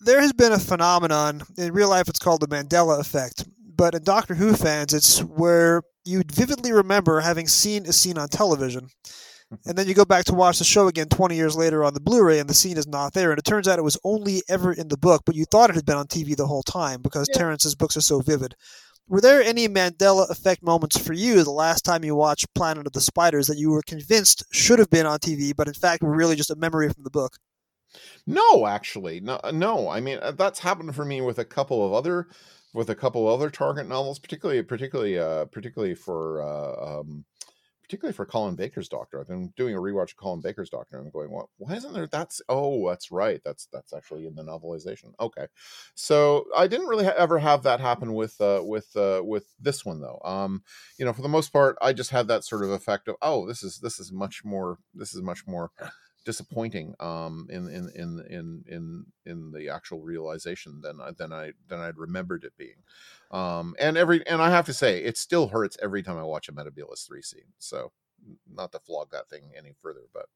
There has been a phenomenon in real life it's called the mandela effect but in doctor who fans it's where you vividly remember having seen a scene on television. Mm-hmm. And then you go back to watch the show again 20 years later on the blu-ray and the scene is not there and it turns out it was only ever in the book but you thought it had been on tv the whole time because Yeah. terrance's books are so vivid were there any Mandela effect moments for you the last time you watched Planet of the Spiders that you were convinced should have been on TV, but in fact were really just a memory from the book? No, actually, no, no. I mean, uh, that's happened for me with a couple of other, with a couple other Target novels, particularly, particularly, uh, particularly for, uh, um, particularly for Colin Baker's Doctor. I've been doing a rewatch of Colin Baker's Doctor, and I'm going, "What? Why isn't there?" That's oh, that's right. That's that's actually in the novelization. Okay, so I didn't really ha- ever have that happen with uh, with uh, with this one though. Um, you know, for the most part, I just had that sort of effect of, "Oh, this is this is much more. This is much more." Disappointing um in in in in in in the actual realization than I than I than I'd remembered it being. Um and every and I have to say it still hurts every time I watch a Metebelis 3 scene. So not to flog that thing any further, but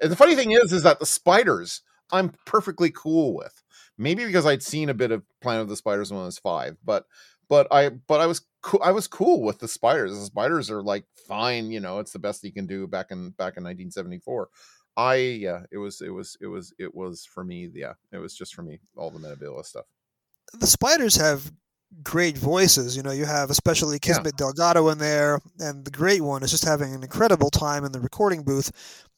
and the funny thing is is that the spiders I'm perfectly cool with. Maybe because I'd seen a bit of Planet of the Spiders when I was 5, but but I but I was cool I was cool with the spiders. The spiders are like fine, you know, it's the best you can do back in back in 1974 I yeah, it was it was it was it was for me. Yeah, it was just for me all the Metebelis stuff. The spiders have great voices. You know, you have especially Kismet yeah. Delgado in there, and the great one is just having an incredible time in the recording booth.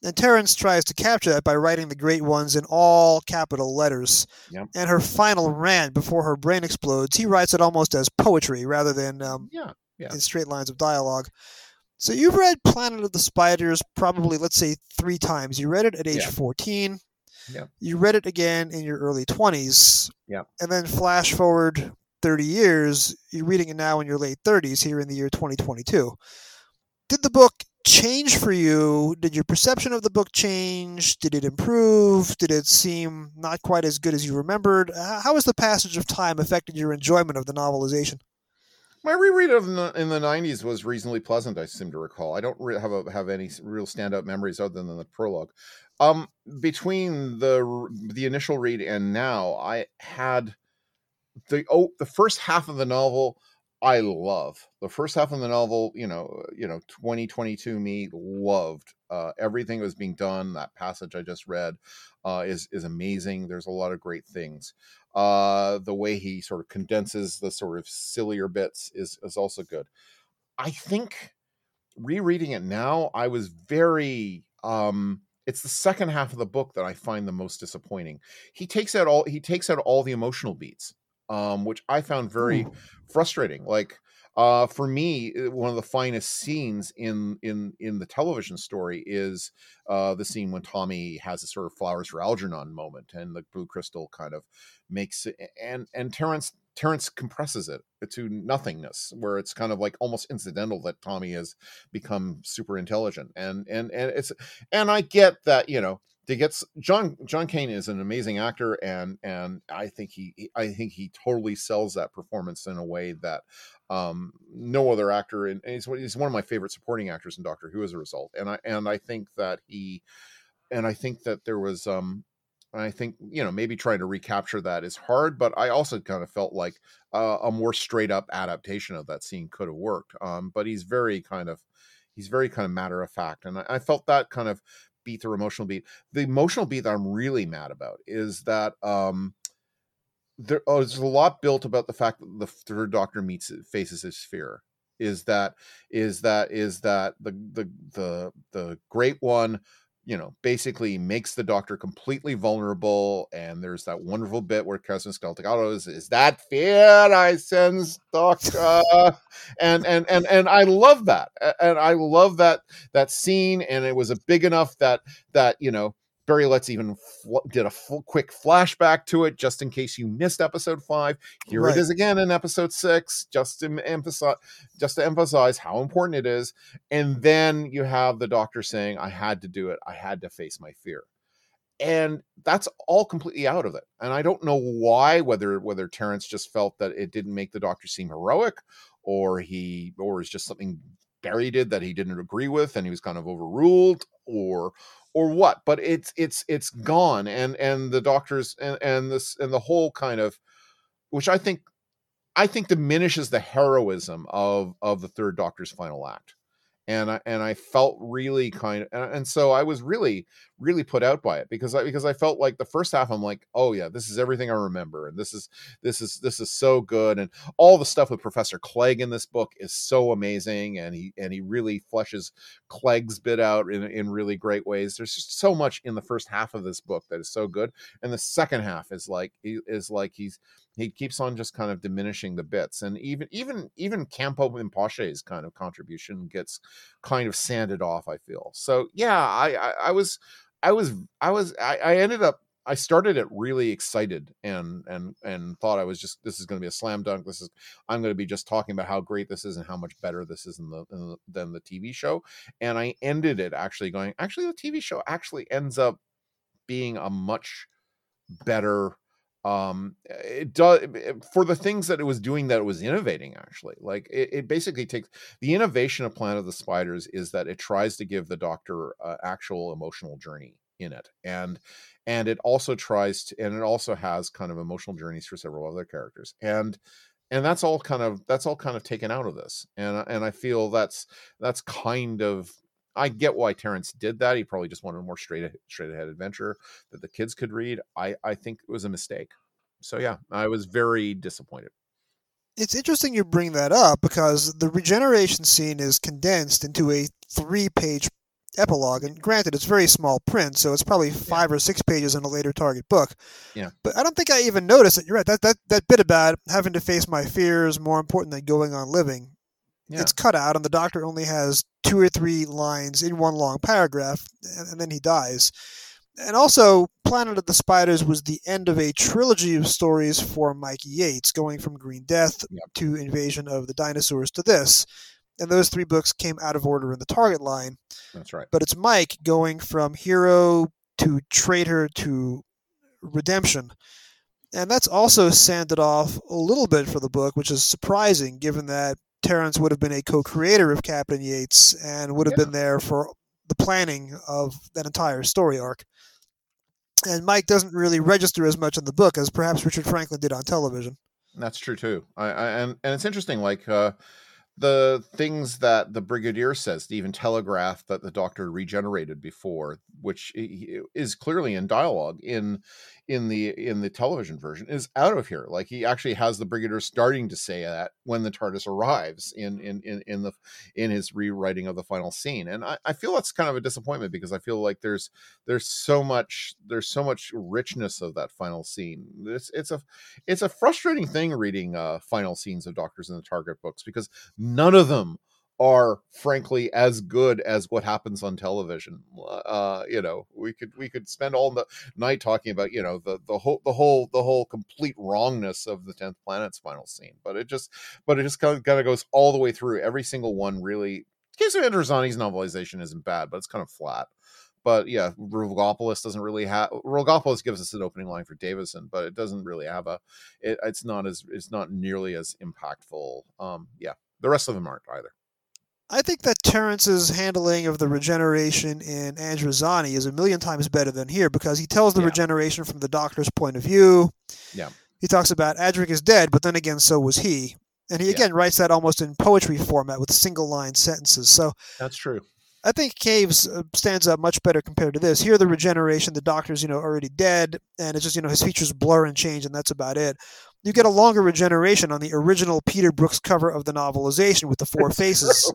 And Terrance tries to capture that by writing the great ones in all capital letters. Yep. And her final rant before her brain explodes, he writes it almost as poetry rather than um, yeah, yeah. in straight lines of dialogue. So you've read Planet of the Spiders probably, let's say, three times. You read it at age Yeah. 14. Yeah. You read it again in your early 20s. Yeah. And then flash forward 30 years, you're reading it now in your late 30s here in the year 2022. Did the book change for you? Did your perception of the book change? Did it improve? Did it seem not quite as good as you remembered? How has the passage of time affected your enjoyment of the novelization? My reread of in the '90s was reasonably pleasant. I seem to recall. I don't re- have a, have any real standout memories other than the prologue. Um, between the the initial read and now, I had the oh the first half of the novel. I love the first half of the novel. You know, you know, 2022 me loved uh, everything that was being done. That passage I just read uh, is is amazing. There's a lot of great things uh the way he sort of condenses the sort of sillier bits is is also good. I think rereading it now i was very um it's the second half of the book that i find the most disappointing. He takes out all he takes out all the emotional beats um which i found very frustrating. Like uh for me uh, one of the finest scenes in in in the television story is uh the scene when tommy has a sort of flowers for algernon moment and the blue crystal kind of makes it and and terrance terrance compresses it to nothingness where it's kind of like almost incidental that tommy has become super intelligent and and and it's and i get that you know to get John John Kane is an amazing actor and and I think he he- I think he totally sells that performance in a way that um no other actor and he's, one- he's one of my favorite supporting actors in Doctor Who as a result. And I and I think that he and I think that there was um I think you know maybe trying to recapture that is hard but I also kind of felt like uh, a more straight up adaptation of that scene could have worked. Um but he's very kind of he's very kind of matter of fact. And I, I felt that kind of beat their emotional beat. The emotional beat that I'm really mad about is that um there oh, there's a lot built about the fact that the third doctor meets faces his fear. Is that is that is that the the the the great one you know basically makes the doctor completely vulnerable and there's that wonderful bit where Cousin Skeltigato oh, is is that fear I sense doctor? And and and and I love that. And I love that that scene and it was a big enough that that you know Barry Letts even fl- did a full, quick flashback to it just in case you missed episode five. Here Right. it is again in episode six, just to emphasize, just to emphasize how important it is. And then you have the doctor saying, "I had to do it. I had to face my fear." and that's all completely out of it. And I don't know why, whether whether Terrance just felt that it didn't make the Doctor seem heroic, or he or is just something Barry did that he didn't agree with, and he was kind of overruled, or or what. But it's it's it's gone, and and the Doctor's and and this and the whole kind of, which I think I think diminishes the heroism of of the third Doctor's final act. And I and I felt really kind of and, and so I was really really put out by it because I because I felt like the first half I'm like, oh yeah, this is everything I remember, and this is this is this is so good, and all the stuff with Professor Clegg in this book is so amazing, and he and he really fleshes Clegg's bit out in in really great ways. There's just so much in the first half of this book that is so good, and the second half is like is like he's he keeps on just kind of diminishing the bits and even even even K'anpo Rinpoche's kind of contribution gets kind of sanded off i feel so yeah i i, I was i was i was I, I ended up I started it really excited and and and thought I was just this is going to be a slam dunk. This is I'm going to be just talking about how great this is and how much better this is in the, the, than the TV show. And I ended it actually going. Actually, the TV show actually ends up being a much better um it does for the things that it was doing that it was innovating actually like it, it, basically takes the innovation of planet of the spiders is that it tries to give the doctor uh, actual emotional journey in it and and it also tries to and it also has kind of emotional journeys for several other characters and and that's all kind of that's all kind of taken out of this and and i feel that's that's kind of I get why Terrance did that. He probably just wanted a more straight straight ahead adventure that the kids could read. I I think it was a mistake. So yeah, I was very disappointed. It's interesting you bring that up because the regeneration scene is condensed into a three-page epilogue, and granted, it's very small print, so it's probably five yeah. or six pages in a later Target book. Yeah. But I don't think I even noticed it. You're right. That that that bit about having to face my fears more important than going on living yeah. it's cut out, and the doctor only has two or three lines in one long paragraph, and, and then he dies. And also, Planet of the Spiders was the end of a trilogy of stories for Mike Yates, going from Green Death to Invasion of the Dinosaurs to this. And those three books came out of order in the Target line. That's right. But it's Mike going from hero to traitor to redemption. And that's also sanded off a little bit for the book, which is surprising given that Terrance would have been a co-creator of Captain Yates and would have yeah. been there for the planning of that entire story arc. And Mike doesn't really register as much in the book as perhaps Richard Franklin did on television. That's true too. I, I and and it's interesting. Like uh, the things that the brigadier says to even telegraph that the doctor regenerated before which is clearly in dialogue in in the in the television version is out of here like he actually has the brigadier starting to say that when the tardis arrives in in in, in the in his rewriting of the final scene and I, I feel that's kind of a disappointment because i feel like there's there's so much there's so much richness of that final scene. It's it's a it's a frustrating thing reading uh final scenes of doctors in the target books because none of them are frankly as good as what happens on television. Uh, you know, we could we could spend all the night talking about you know the the whole the whole the whole complete wrongness of the tenth planet's final scene, but it just but it just kind of, kind of goes all the way through. Every single one really. Caves of Androzani's novelization isn't bad, but it's kind of flat. But yeah, Logopolis doesn't really have Logopolis gives us an opening line for Davison, but it doesn't really have a. It, it's not as it's not nearly as impactful. Um, yeah, the rest of them aren't either. I think that Terrence's handling of the regeneration in Androzani is a million times better than here because he tells the yeah. regeneration from the doctor's point of view. Yeah. He talks about Adric is dead, but then again, so was he. And he again writes that almost in poetry format with single line sentences. So that's true. I think Caves uh, stands up much better compared to this. Here, the regeneration, the doctor's you know already dead, and it's just you know his features blur and change, and that's about it you get a longer regeneration on the original Peter Brookes cover of the novelization with the four faces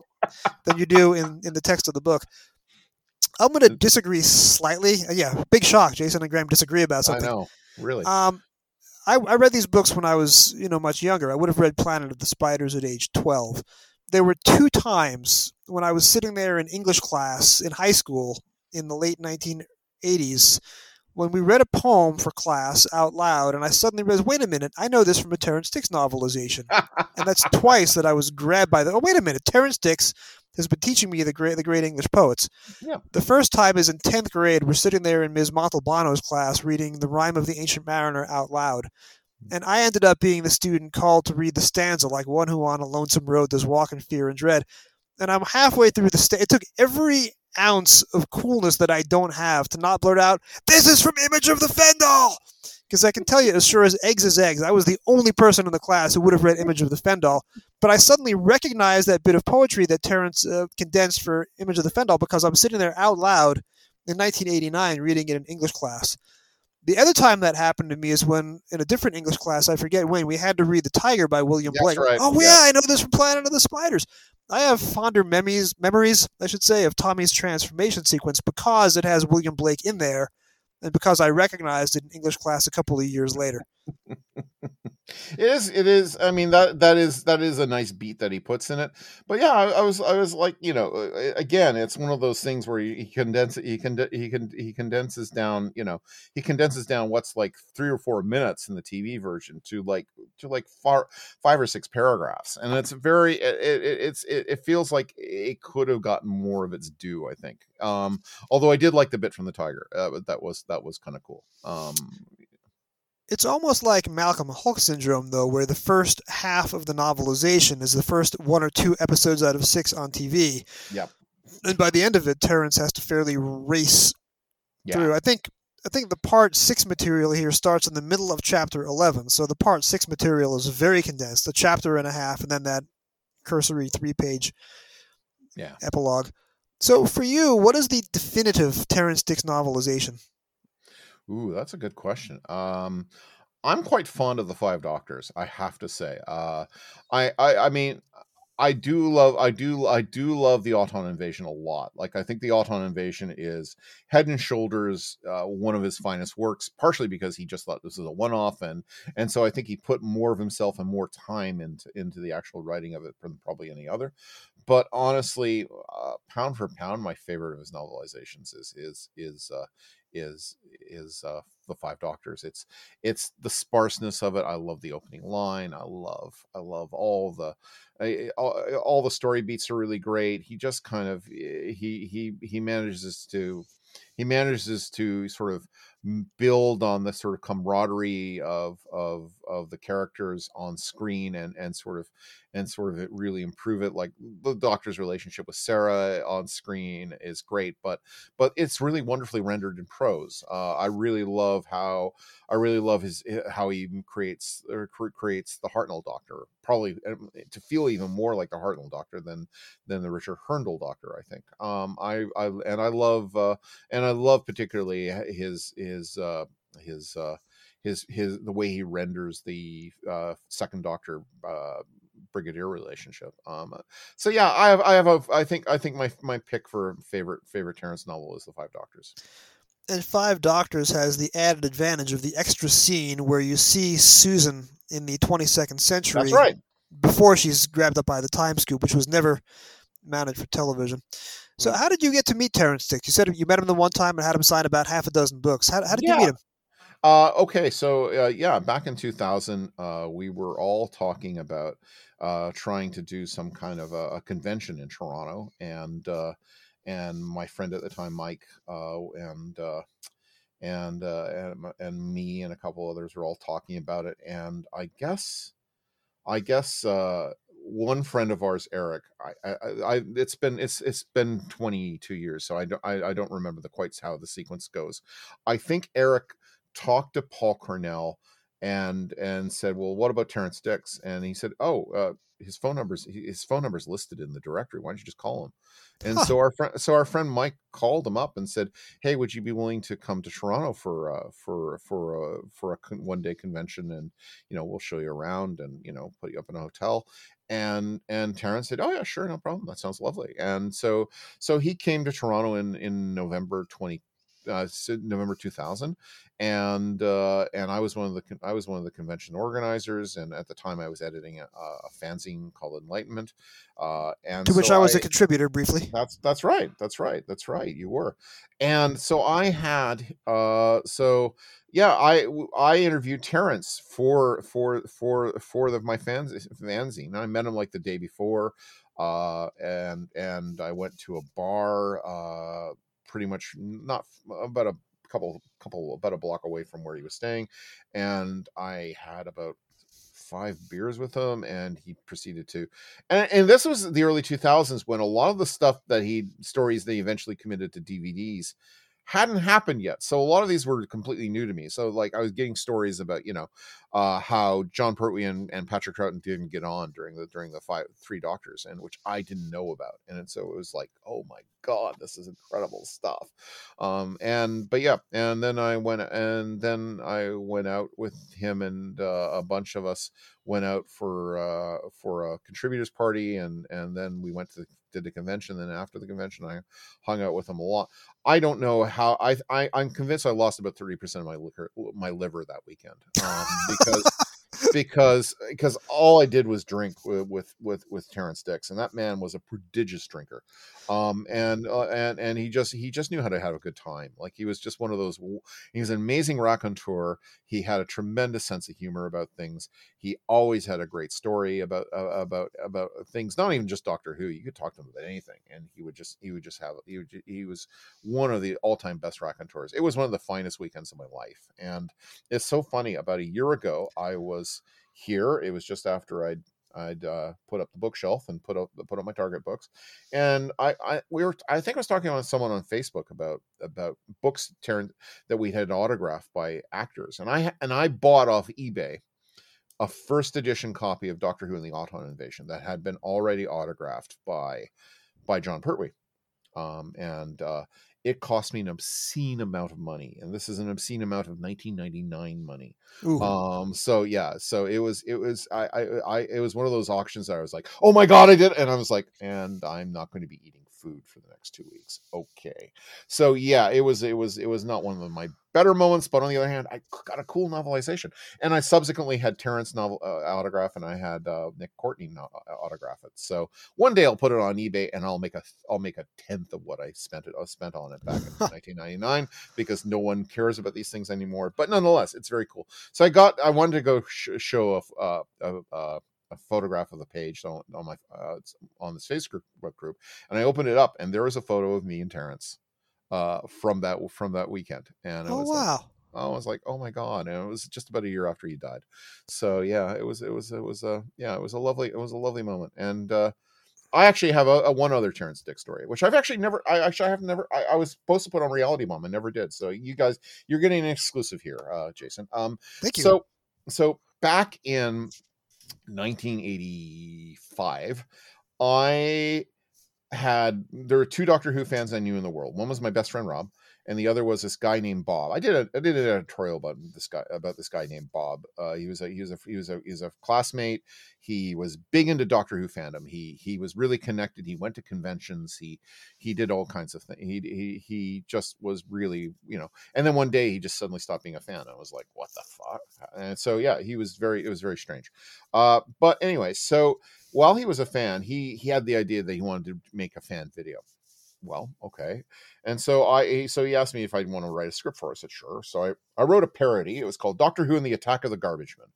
than you do in, in the text of the book. I'm going to disagree slightly. Uh, yeah, big shock. Jason and Graeme disagree about something. I know, really. Um, I, I read these books when I was, you know, much younger. I would have read Planet of the Spiders at age 12. There were two times when I was sitting there in English class in high school in the late 1980s when we read a poem for class out loud, and I suddenly realized, wait a minute, I know this from a Terrance Dicks novelization. and that's twice that I was grabbed by the, oh, wait a minute, Terrance Dicks has been teaching me the great, the great English poets. Yeah. The first time is in 10th grade. We're sitting there in Ms. Montalbano's class reading The Rime of the Ancient Mariner out loud. And I ended up being the student called to read the stanza like one who on a lonesome road does walk in fear and dread. And I'm halfway through the stanza. It took every ounce of coolness that I don't have to not blurt out, This is from Image of the Fendahl! Because I can tell you, as sure as eggs is eggs, I was the only person in the class who would have read Image of the Fendahl. But I suddenly recognized that bit of poetry that Terrance uh, condensed for Image of the Fendahl because I'm sitting there out loud in 1989 reading it in English class. The other time that happened to me is when, in a different English class, I forget when, we had to read The Tiger by William That's Blake. right, Oh, yeah. yeah, I know this from Planet of the Spiders. I have fonder memories, memories, I should say, of Tommy's transformation sequence because it has William Blake in there, and because I recognized it in English class a couple of years later. It is. It is. I mean that that is that is a nice beat that he puts in it. But yeah, I, I was I was like you know uh, again it's one of those things where he, condenses he can he can he condenses down you know he condenses down what's like three or four minutes in the TV version to like to like far five or six paragraphs, and it's very it, it, it's it, it feels like it could have gotten more of its due. I think. Um, although I did like the bit from the tiger. Uh, that was that was kind of cool. Um, It's almost like Malcolm Hulke syndrome, though, where the first half of the novelization is the first one or two episodes out of six on TV. Yep. And by the end of it, Terrance has to fairly race yeah. through. I think I think the part six material here starts in the middle of chapter eleven, so the part six material is very condensed, a chapter and a half, and then that cursory three page Yeah. epilogue. So for you, what is the definitive Terrance Dicks novelization? Ooh, that's a good question. Um, I'm quite fond of the Five Doctors. I have to say. Uh, I, I, I mean, I do love, I do, I do love the Auton Invasion a lot. Like, I think the Auton Invasion is head and shoulders uh, one of his finest works. Partially because he just thought this was a one-off, and and so I think he put more of himself and more time into into the actual writing of it than probably any other. But honestly, uh, pound for pound, my favorite of his novelizations is is is uh, is is uh, the Five Doctors. It's it's the sparseness of it. I love the opening line. I love I love all the I- all, eh, all the story beats are really great. He just kind of he he he manages to he manages to sort of build on the sort of camaraderie of of of the characters on screen and and sort of and sort of really improve it like the doctor's relationship with sarah on screen is great but but it's really wonderfully rendered in prose uh, i really love how i really love his eh, how he creates or cre- creates the hartnell doctor probably um, to feel even more like the hartnell doctor than than the richard Hurndall doctor i think um i i and i love uh and I love particularly his his uh, his uh, his his the way he renders the uh, second Doctor uh, Brigadier relationship. Um, so yeah, I have I have a I think I think my my pick for favorite favorite Terrance novel is the Five Doctors. And Five Doctors has the added advantage of the extra scene where you see Susan in the 22nd century That's right. before she's grabbed up by the time scoop, which was never mounted for television. So, Mm. how did you get to meet Terrance Dicks? You said you met him the one time and had him sign about half a dozen books. How, how did you meet him? Uh, okay, so uh, yeah, back in 2000, uh, we were all talking about uh, trying to do some kind of a, a convention in Toronto, and uh, and my friend at the time, Mike, uh, and uh, and uh, and and me and a couple others were all talking about it, and I guess, I guess. Uh, one friend of ours, Eric, I, I, I, it's been it's it's been 22 years, so I don't I, I don't remember the quite how the sequence goes. I think Eric talked to Paul Cornell and and said, "Well, what about Terrance Dicks?" And he said, "Oh, uh, his phone numbers his phone number's listed in the directory. Why don't you just call him?" And Huh. so our friend so our friend Mike called him up and said, "Hey, would you be willing to come to Toronto for uh, for for uh, for a con- one day convention and you know we'll show you around and you know put you up in a hotel." And and Terrance said, "Oh yeah, sure, no problem. That sounds lovely." And so so he came to Toronto in in November twenty uh, November 2000 and uh, and I was one of the con- I was one of the convention organizers and at the time I was editing a, a fanzine called Enlightenment uh, and To which so I was a contributor briefly. that's that's right. That's right. That's right. You were. And so I had uh so yeah, I I interviewed Terrance for for for for the my fans fanzine. I met him like the day before uh and and I went to a bar uh pretty much not uh, about a couple couple about a block away from where he was staying and I had about five beers with him and he proceeded to and, and this was the early 2000s when a lot of the stuff that he stories they eventually committed to dvds hadn't happened yet so a lot of these were completely new to me so like i was getting stories about you know uh, how Jon Pertwee and, and Patrick Troughton didn't get on during the during the five three doctors, and which I didn't know about, and so it was like, oh my god, this is incredible stuff. Um, and but yeah, and then I went and then I went out with him and uh, a bunch of us went out for uh, for a contributors party, and and then we went to the, did the convention. Then after the convention, I hung out with him a lot. I don't know how I, I I'm convinced I lost about thirty percent of my liquor my liver that weekend um, because because because all I did was drink with, with with with Terrance Dicks, and that man was a prodigious drinker, um, and uh, and and he just he just knew how to have a good time. Like he was just one of those. He was an amazing raconteur. He had a tremendous sense of humor about things. He always had a great story about uh, about about things. Not even just Doctor Who. You could talk to him about anything, and he would just he would just have he would, he was one of the all time best raconteurs. It was one of the finest weekends of my life, and it's so funny. About a year ago, I was here. It was just after I'd I'd uh, put up the bookshelf and put up put up my Target books, and I, I we were I think I was talking with someone on Facebook about about books turned that we had autographed by actors, and I and I bought off eBay a first edition copy of Doctor Who and the Auton Invasion that had been already autographed by by Jon Pertwee, um, and uh, it cost me an obscene amount of money and this is an obscene amount of 1999 money Ooh. um so yeah so it was it was I, I i it was one of those auctions that i was like oh my god i did and i was like and i'm not going to be eating food for the next two weeks. Okay, so yeah, it was it was it was not one of my better moments, but on the other hand, I got a cool novelization, and I subsequently had Terrance novel uh, autograph, and I had uh, Nick Courtney no- uh, autograph it. So one day I'll put it on eBay, and I'll make a I'll make a tenth of what I spent it I spent on it back in 1999 because no one cares about these things anymore. But nonetheless, it's very cool. So I got I wanted to go sh- show a, uh, a, a a photograph of the page on, on my uh, on this Facebook group, and I opened it up, and there was a photo of me and Terrance uh, from that from that weekend. And oh wow. Like, I was like, oh my god! And it was just about a year after he died. So yeah, it was it was it was a yeah, it was a lovely it was a lovely moment. And uh, I actually have a, a, one other Terrance Dick story, which I've actually never. I actually I have never. I, I, was supposed to put on Reality Bomb and never did. So you guys, you're getting an exclusive here, uh, Jason. Um, Thank you. So so back in 1985, I had there were two Doctor Who fans I knew in the world. One was my best friend Rob, and the other was this guy named Bob. I did a I did an editorial about this guy about this guy named Bob. Uh, he was a he was a he was a he was a classmate. He was big into Doctor Who fandom. He he was really connected. He went to conventions. He he did all kinds of things. He he he just was really you know. And then one day he just suddenly stopped being a fan. I was like, what the fuck? And so yeah, he was very it was very strange. Uh, but anyway, so while he was a fan, he he had the idea that he wanted to make a fan video well, okay. And so I so he asked me if I'd want to write a script for. Us. I said sure. So I I wrote a parody. It was called Doctor Who and the Attack of the Garbage Men.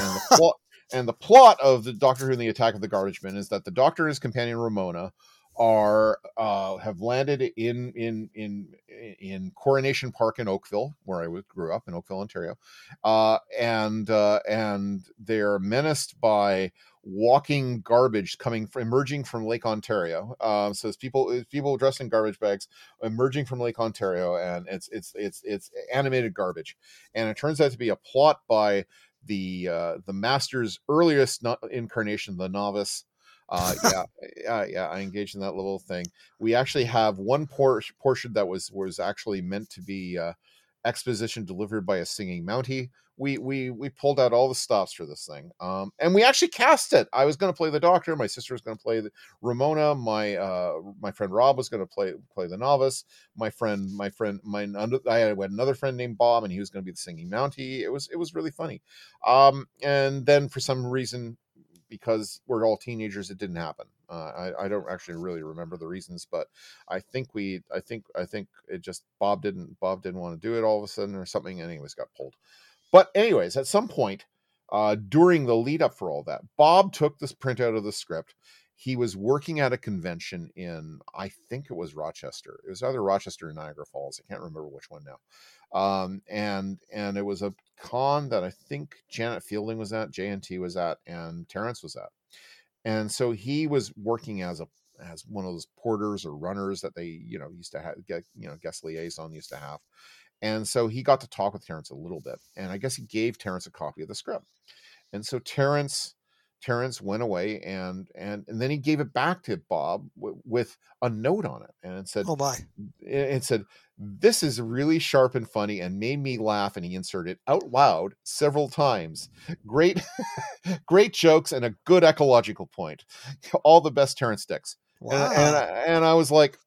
And the plot and the plot of the Doctor Who and the Attack of the Garbage Men is that the Doctor and his companion Ramona are uh, have landed in in in in Coronation Park in Oakville, where I grew up in Oakville, Ontario, uh, and uh, and they're menaced by walking garbage coming from emerging from Lake Ontario. Um, so it's people it's people dressed in garbage bags emerging from Lake Ontario, and it's it's it's it's animated garbage, and it turns out to be a plot by the uh, the master's earliest incarnation, the novice. Uh, yeah, yeah, yeah. I engaged in that little thing. We actually have one por- portion that was was actually meant to be uh, exposition delivered by a singing Mountie. We we we pulled out all the stops for this thing, um, and we actually cast it. I was going to play the Doctor. My sister was going to play the Ramona. My uh, my friend Rob was going to play play the novice. My friend my friend my I had another friend named Bob, and he was going to be the singing Mountie. It was it was really funny. Um, and then for some reason, because we're all teenagers, it didn't happen. Uh, I, I don't actually really remember the reasons, but I think we, I think, I think it just Bob didn't, Bob didn't want to do it all of a sudden or something. and Anyways, got pulled. But anyways, at some point uh, during the lead up for all that, Bob took this printout of the script. He was working at a convention in, I think it was Rochester. It was either Rochester or Niagara Falls. I can't remember which one now. Um, and and it was a con that I think Janet Fielding was at, JNT was at, and Terrance was at and so he was working as a as one of those porters or runners that they you know used to have get you know guest liaison used to have And so he got to talk with Terrance a little bit, and I guess he gave Terrance a copy of the script. And so Terrance Terrance went away and and and then he gave it back to Bob w- with a note on it and it said Oh my. it said this is really sharp and funny and made me laugh and he inserted out loud several times. Great great jokes and a good ecological point. All the best Terrance Dicks Wow. and, and, I, and I was like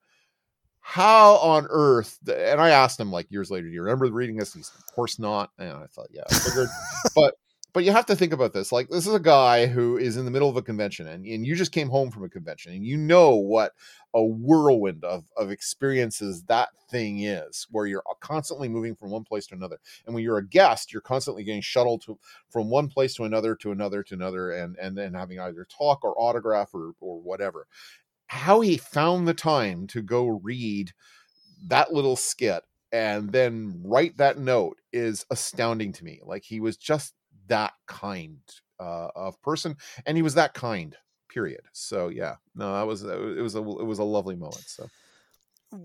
how on earth and I asked him like years later do you remember reading this? He's of course not. And I thought yeah I figured. But but you have to think about this like this is a guy who is in the middle of a convention and, and you just came home from a convention and you know what a whirlwind of, of experiences that thing is where you're uh, constantly moving from one place to another. And when you're a guest you're constantly getting shuttled to from one place to another to another to another and and then having either talk or autograph or or whatever. How he found the time to go read that little skit and then write that note is astounding to me. Like he was just that kind uh, of person and he was that kind period so yeah no that was it was a it was a lovely moment so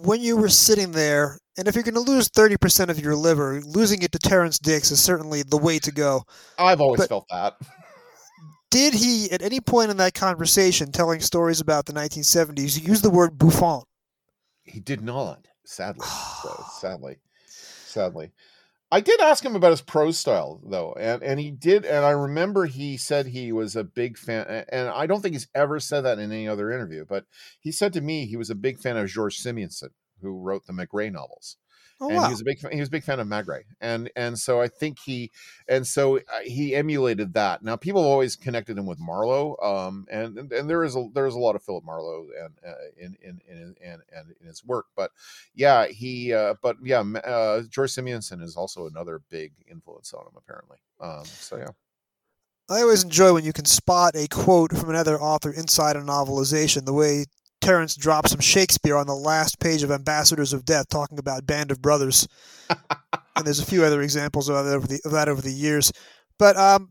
when you were sitting there, and if you're going to lose 30% of your liver, losing it to Terrance Dicks is certainly the way to go. i've always But- felt that Did he, at any point in that conversation, telling stories about the 1970s, use the word bouffant? he did not sadly so sadly sadly i did ask him about his prose style though and and he did and i remember he said he was a big fan and i don't think he's ever said that in any other interview but he said to me he was a big fan of george simonson who wrote the Maigret novels Oh, and wow. he was a big fan, he was a big fan of Maigret, and and so I think he and so uh, he emulated that. Now people have always connected him with Marlowe, um, and and, and there is a there is a lot of Philip Marlowe and uh, in in in and and in his work, but yeah, he uh, but yeah, uh, George Simonson is also another big influence on him apparently. Um, so yeah, I always enjoy when you can spot a quote from another author inside a novelization, the way Terrance drops some Shakespeare on the last page of Ambassadors of Death, talking about Band of Brothers. and there's a few other examples of that over the, of that over the years. But um,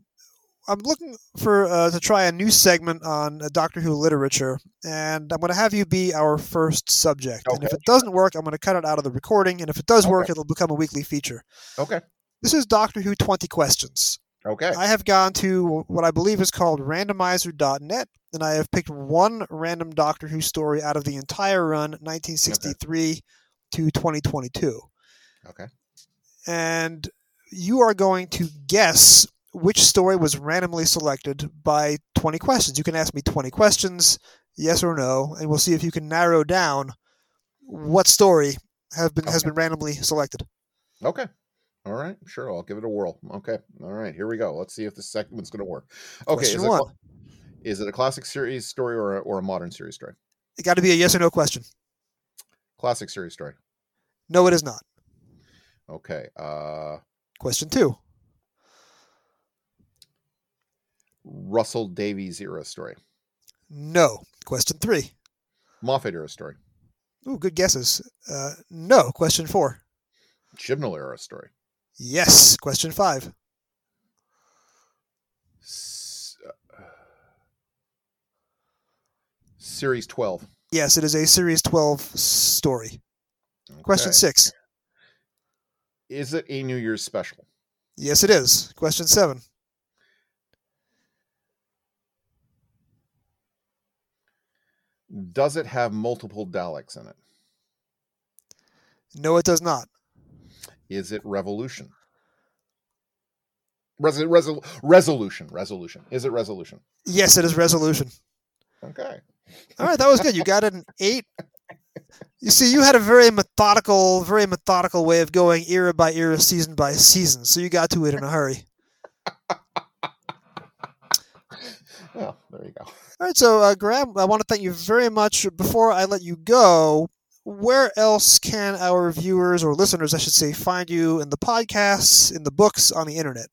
I'm looking for uh, to try a new segment on uh, Doctor Who literature, and I'm going to have you be our first subject. And if it doesn't work, I'm going to cut it out of the recording, and if it does work, it'll become a weekly feature. okay, This is Doctor Who 20 questions. Okay, I have gone to what I believe is called randomizer.net, and I have picked one random Doctor Who story out of the entire run, 1963 to 2022. okay, And you are going to guess which story was randomly selected by 20 questions. You can ask me 20 questions, yes or no, and we'll see if you can narrow down what story have been has been randomly selected. okay. All right, sure. I'll give it a whirl. Okay, all right. Here we go. Let's see if the second one's going to work. Okay, is it, a one. cla- is it a classic series story or a, or a modern series story? It got to be a yes or no question. Classic series story. No, it is not. Okay. Uh Question two. Russell Davies era story. No. Question three. Moffat era story. Ooh, good guesses. Uh, no. Question four. Chibnall era story. Yes. Question five. S- uh, series 12. Yes, it is a Series 12 story. Question six. Is it a New Year's special? Yes, it is. Question seven. Does it have multiple Daleks in it? No, it does not. Is it Revolution? Resol- resol- resolution. Resolution. Is it resolution? Yes, it is Resolution. Okay. All right, that was good. You got it an eight. You see, you had a very methodical, very methodical way of going era by era, season by season. So you got to it in a hurry. Well, there you go. All right, so uh, Graeme, I want to thank you very much. Before I let you go, where else can our viewers or listeners, I should say, find you in the podcasts, in the books, on the internet?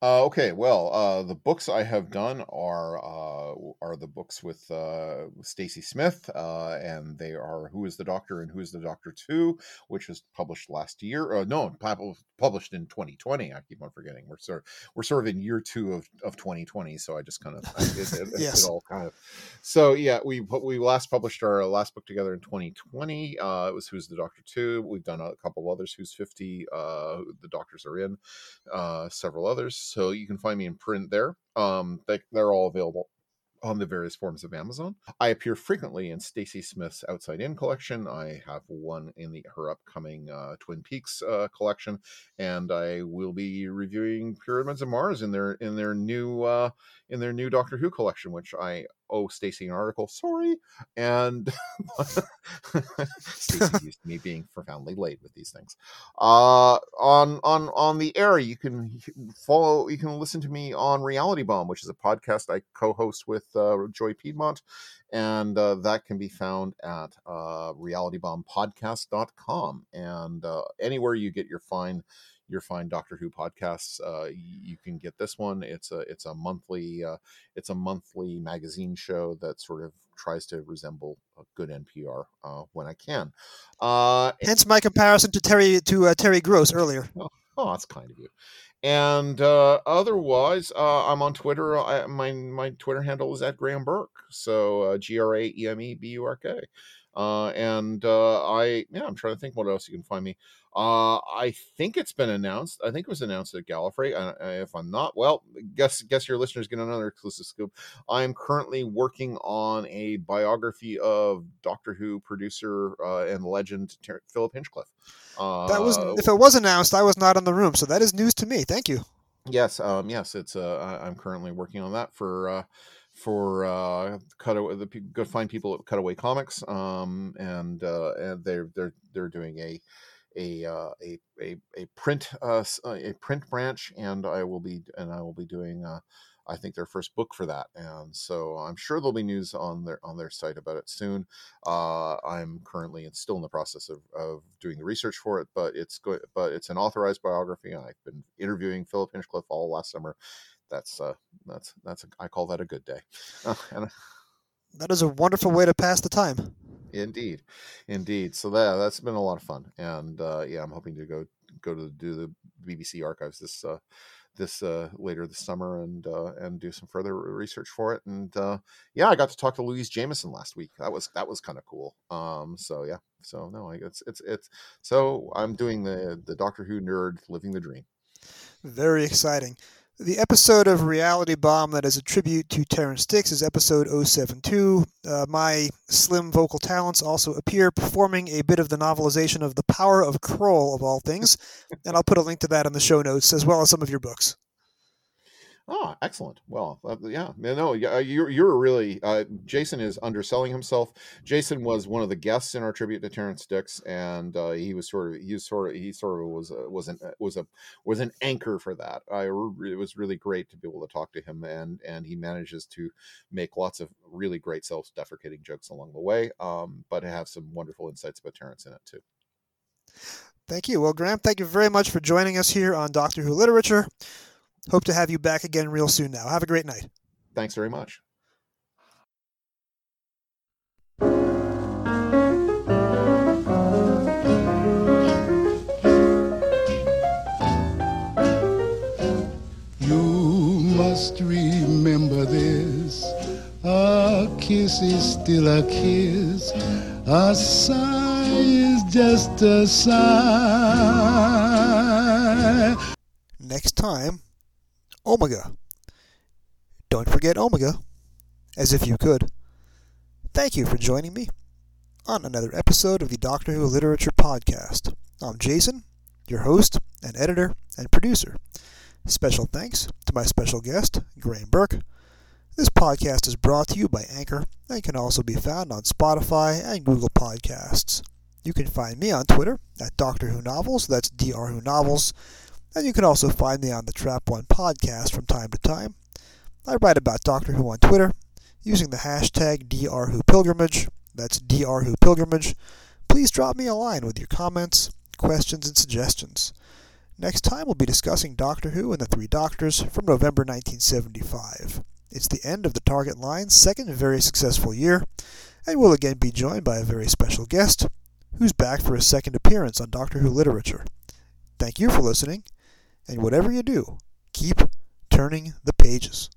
Uh, okay, well, uh, the books I have done are uh, are the books with uh, Stacy Smith, uh, and they are "Who Is the Doctor" and "Who Is the Doctor 2," which was published last year. Uh, no, published in 2020. I keep on forgetting. We're sort of, we're sort of in year two of, of 2020, so I just kind of it, it, yes. it all kind of. So yeah, we we last published our last book together in 2020. Uh, it was "Who's the Doctor 2." We've done a couple others. "Who's 50?" Uh, the Doctors are in. Uh, several others so you can find me in print there. Um, they, they're all available on the various forms of Amazon. I appear frequently in Stacy Smith's Outside In collection. I have one in the her upcoming uh, Twin Peaks uh, collection, and I will be reviewing Pyramids of Mars in their in their new uh, in their new Doctor Who collection, which I owe Stacy an article. Sorry, and Stacy used me being profoundly late with these things. Uh, on on on the air, you can follow. You can listen to me on Reality Bomb, which is a podcast I co-host with uh, Joy Piedmont, and uh, that can be found at uh, realitybombpodcast.com and uh, anywhere you get your fine your fine Doctor Who podcasts. Uh, you can get this one. It's a it's a monthly uh, it's a monthly magazine show that sort of tries to resemble a good NPR uh, when I can. Uh, Hence my comparison to Terry to uh, Terry Gross earlier. Oh, oh, that's kind of you. And uh, otherwise, uh, I'm on Twitter. I, my my Twitter handle is at Graeme Burk. So G R A E M E B U R K. Uh, and uh, I, yeah, I'm trying to think what else you can find me. Uh, I think it's been announced. I think it was announced at Gallifrey. Uh, if I'm not, well, guess guess your listeners get another exclusive scoop. I am currently working on a biography of Doctor Who producer uh, and legend Ter- Philip Hinchcliffe. that was if it was announced, I was not in the room, so that is news to me. Thank you. Yes, um, yes, it's. Uh, I'm currently working on that for uh, for uh, cutaway. The go find people at Cutaway Comics, um, and uh, and they're they're they're doing a a uh, a, a a print uh, uh, a print branch, and I will be and I will be doing. Uh, I think their first book for that, and so I'm sure there'll be news on their on their site about it soon. Uh, I'm currently and still in the process of, of doing the research for it, but it's good. But it's an authorized biography. I've been interviewing Philip Hinchcliffe all last summer, that's uh, that's that's a, I call that a good day. Uh, and, that is a wonderful way to pass the time. Indeed, indeed. So that that's been a lot of fun, and uh, yeah, I'm hoping to go go to do the BBC archives this uh, this uh, later this summer and uh, and do some further research for it. And uh, yeah, I got to talk to Louise Jameson last week. That was that was kind of cool. Um, so yeah, so no, it's it's it's so I'm doing the the Doctor Who nerd living the dream. Very exciting. The episode of Reality Bomb that is a tribute to Terrance Dicks is episode 072. Uh, my slim vocal talents also appear performing a bit of the novelization of The Power of Kroll, of all things, and I'll put a link to that in the show notes, as well as some of your books. Oh, excellent. Well, uh, yeah, no, uh, you're you're really uh, Jason is underselling himself. Jason was one of the guests in our tribute to Terrance Dicks, and uh, he was sort of he was sort of he sort of was a, was an uh, was a was an anchor for that. I it was really great to be able to talk to him, and and he manages to make lots of really great self-deprecating jokes along the way, um, but have some wonderful insights about Terrance in it too. Thank you. Well, Graeme, thank you very much for joining us here on Doctor Who Literature. Hope to have you back again real soon now. Have a great night. Thanks very much. You must remember this. A kiss is still a kiss. A sigh is just a sigh. Next time Omega. Don't forget Omega, as if you could. Thank you for joining me on another episode of the Doctor Who Literature Podcast. I'm Jason, your host and editor and producer. Special thanks to my special guest, Graeme Burk. This podcast is brought to you by Anchor and can also be found on Spotify and Google Podcasts. You can find me on Twitter at Doctor Who Novels, that's Dr. Who Novels, and you can also find me on the Trap One podcast from time to time. I write about Doctor Who on Twitter using the hashtag DrWhoPilgrimage. That's DrWhoPilgrimage. Please drop me a line with your comments, questions, and suggestions. Next time, we'll be discussing Doctor Who and the Three Doctors from November 1975. It's the end of the Target Line's second very successful year, and we'll again be joined by a very special guest who's back for a second appearance on Doctor Who literature. Thank you for listening, and whatever you do, keep turning the pages.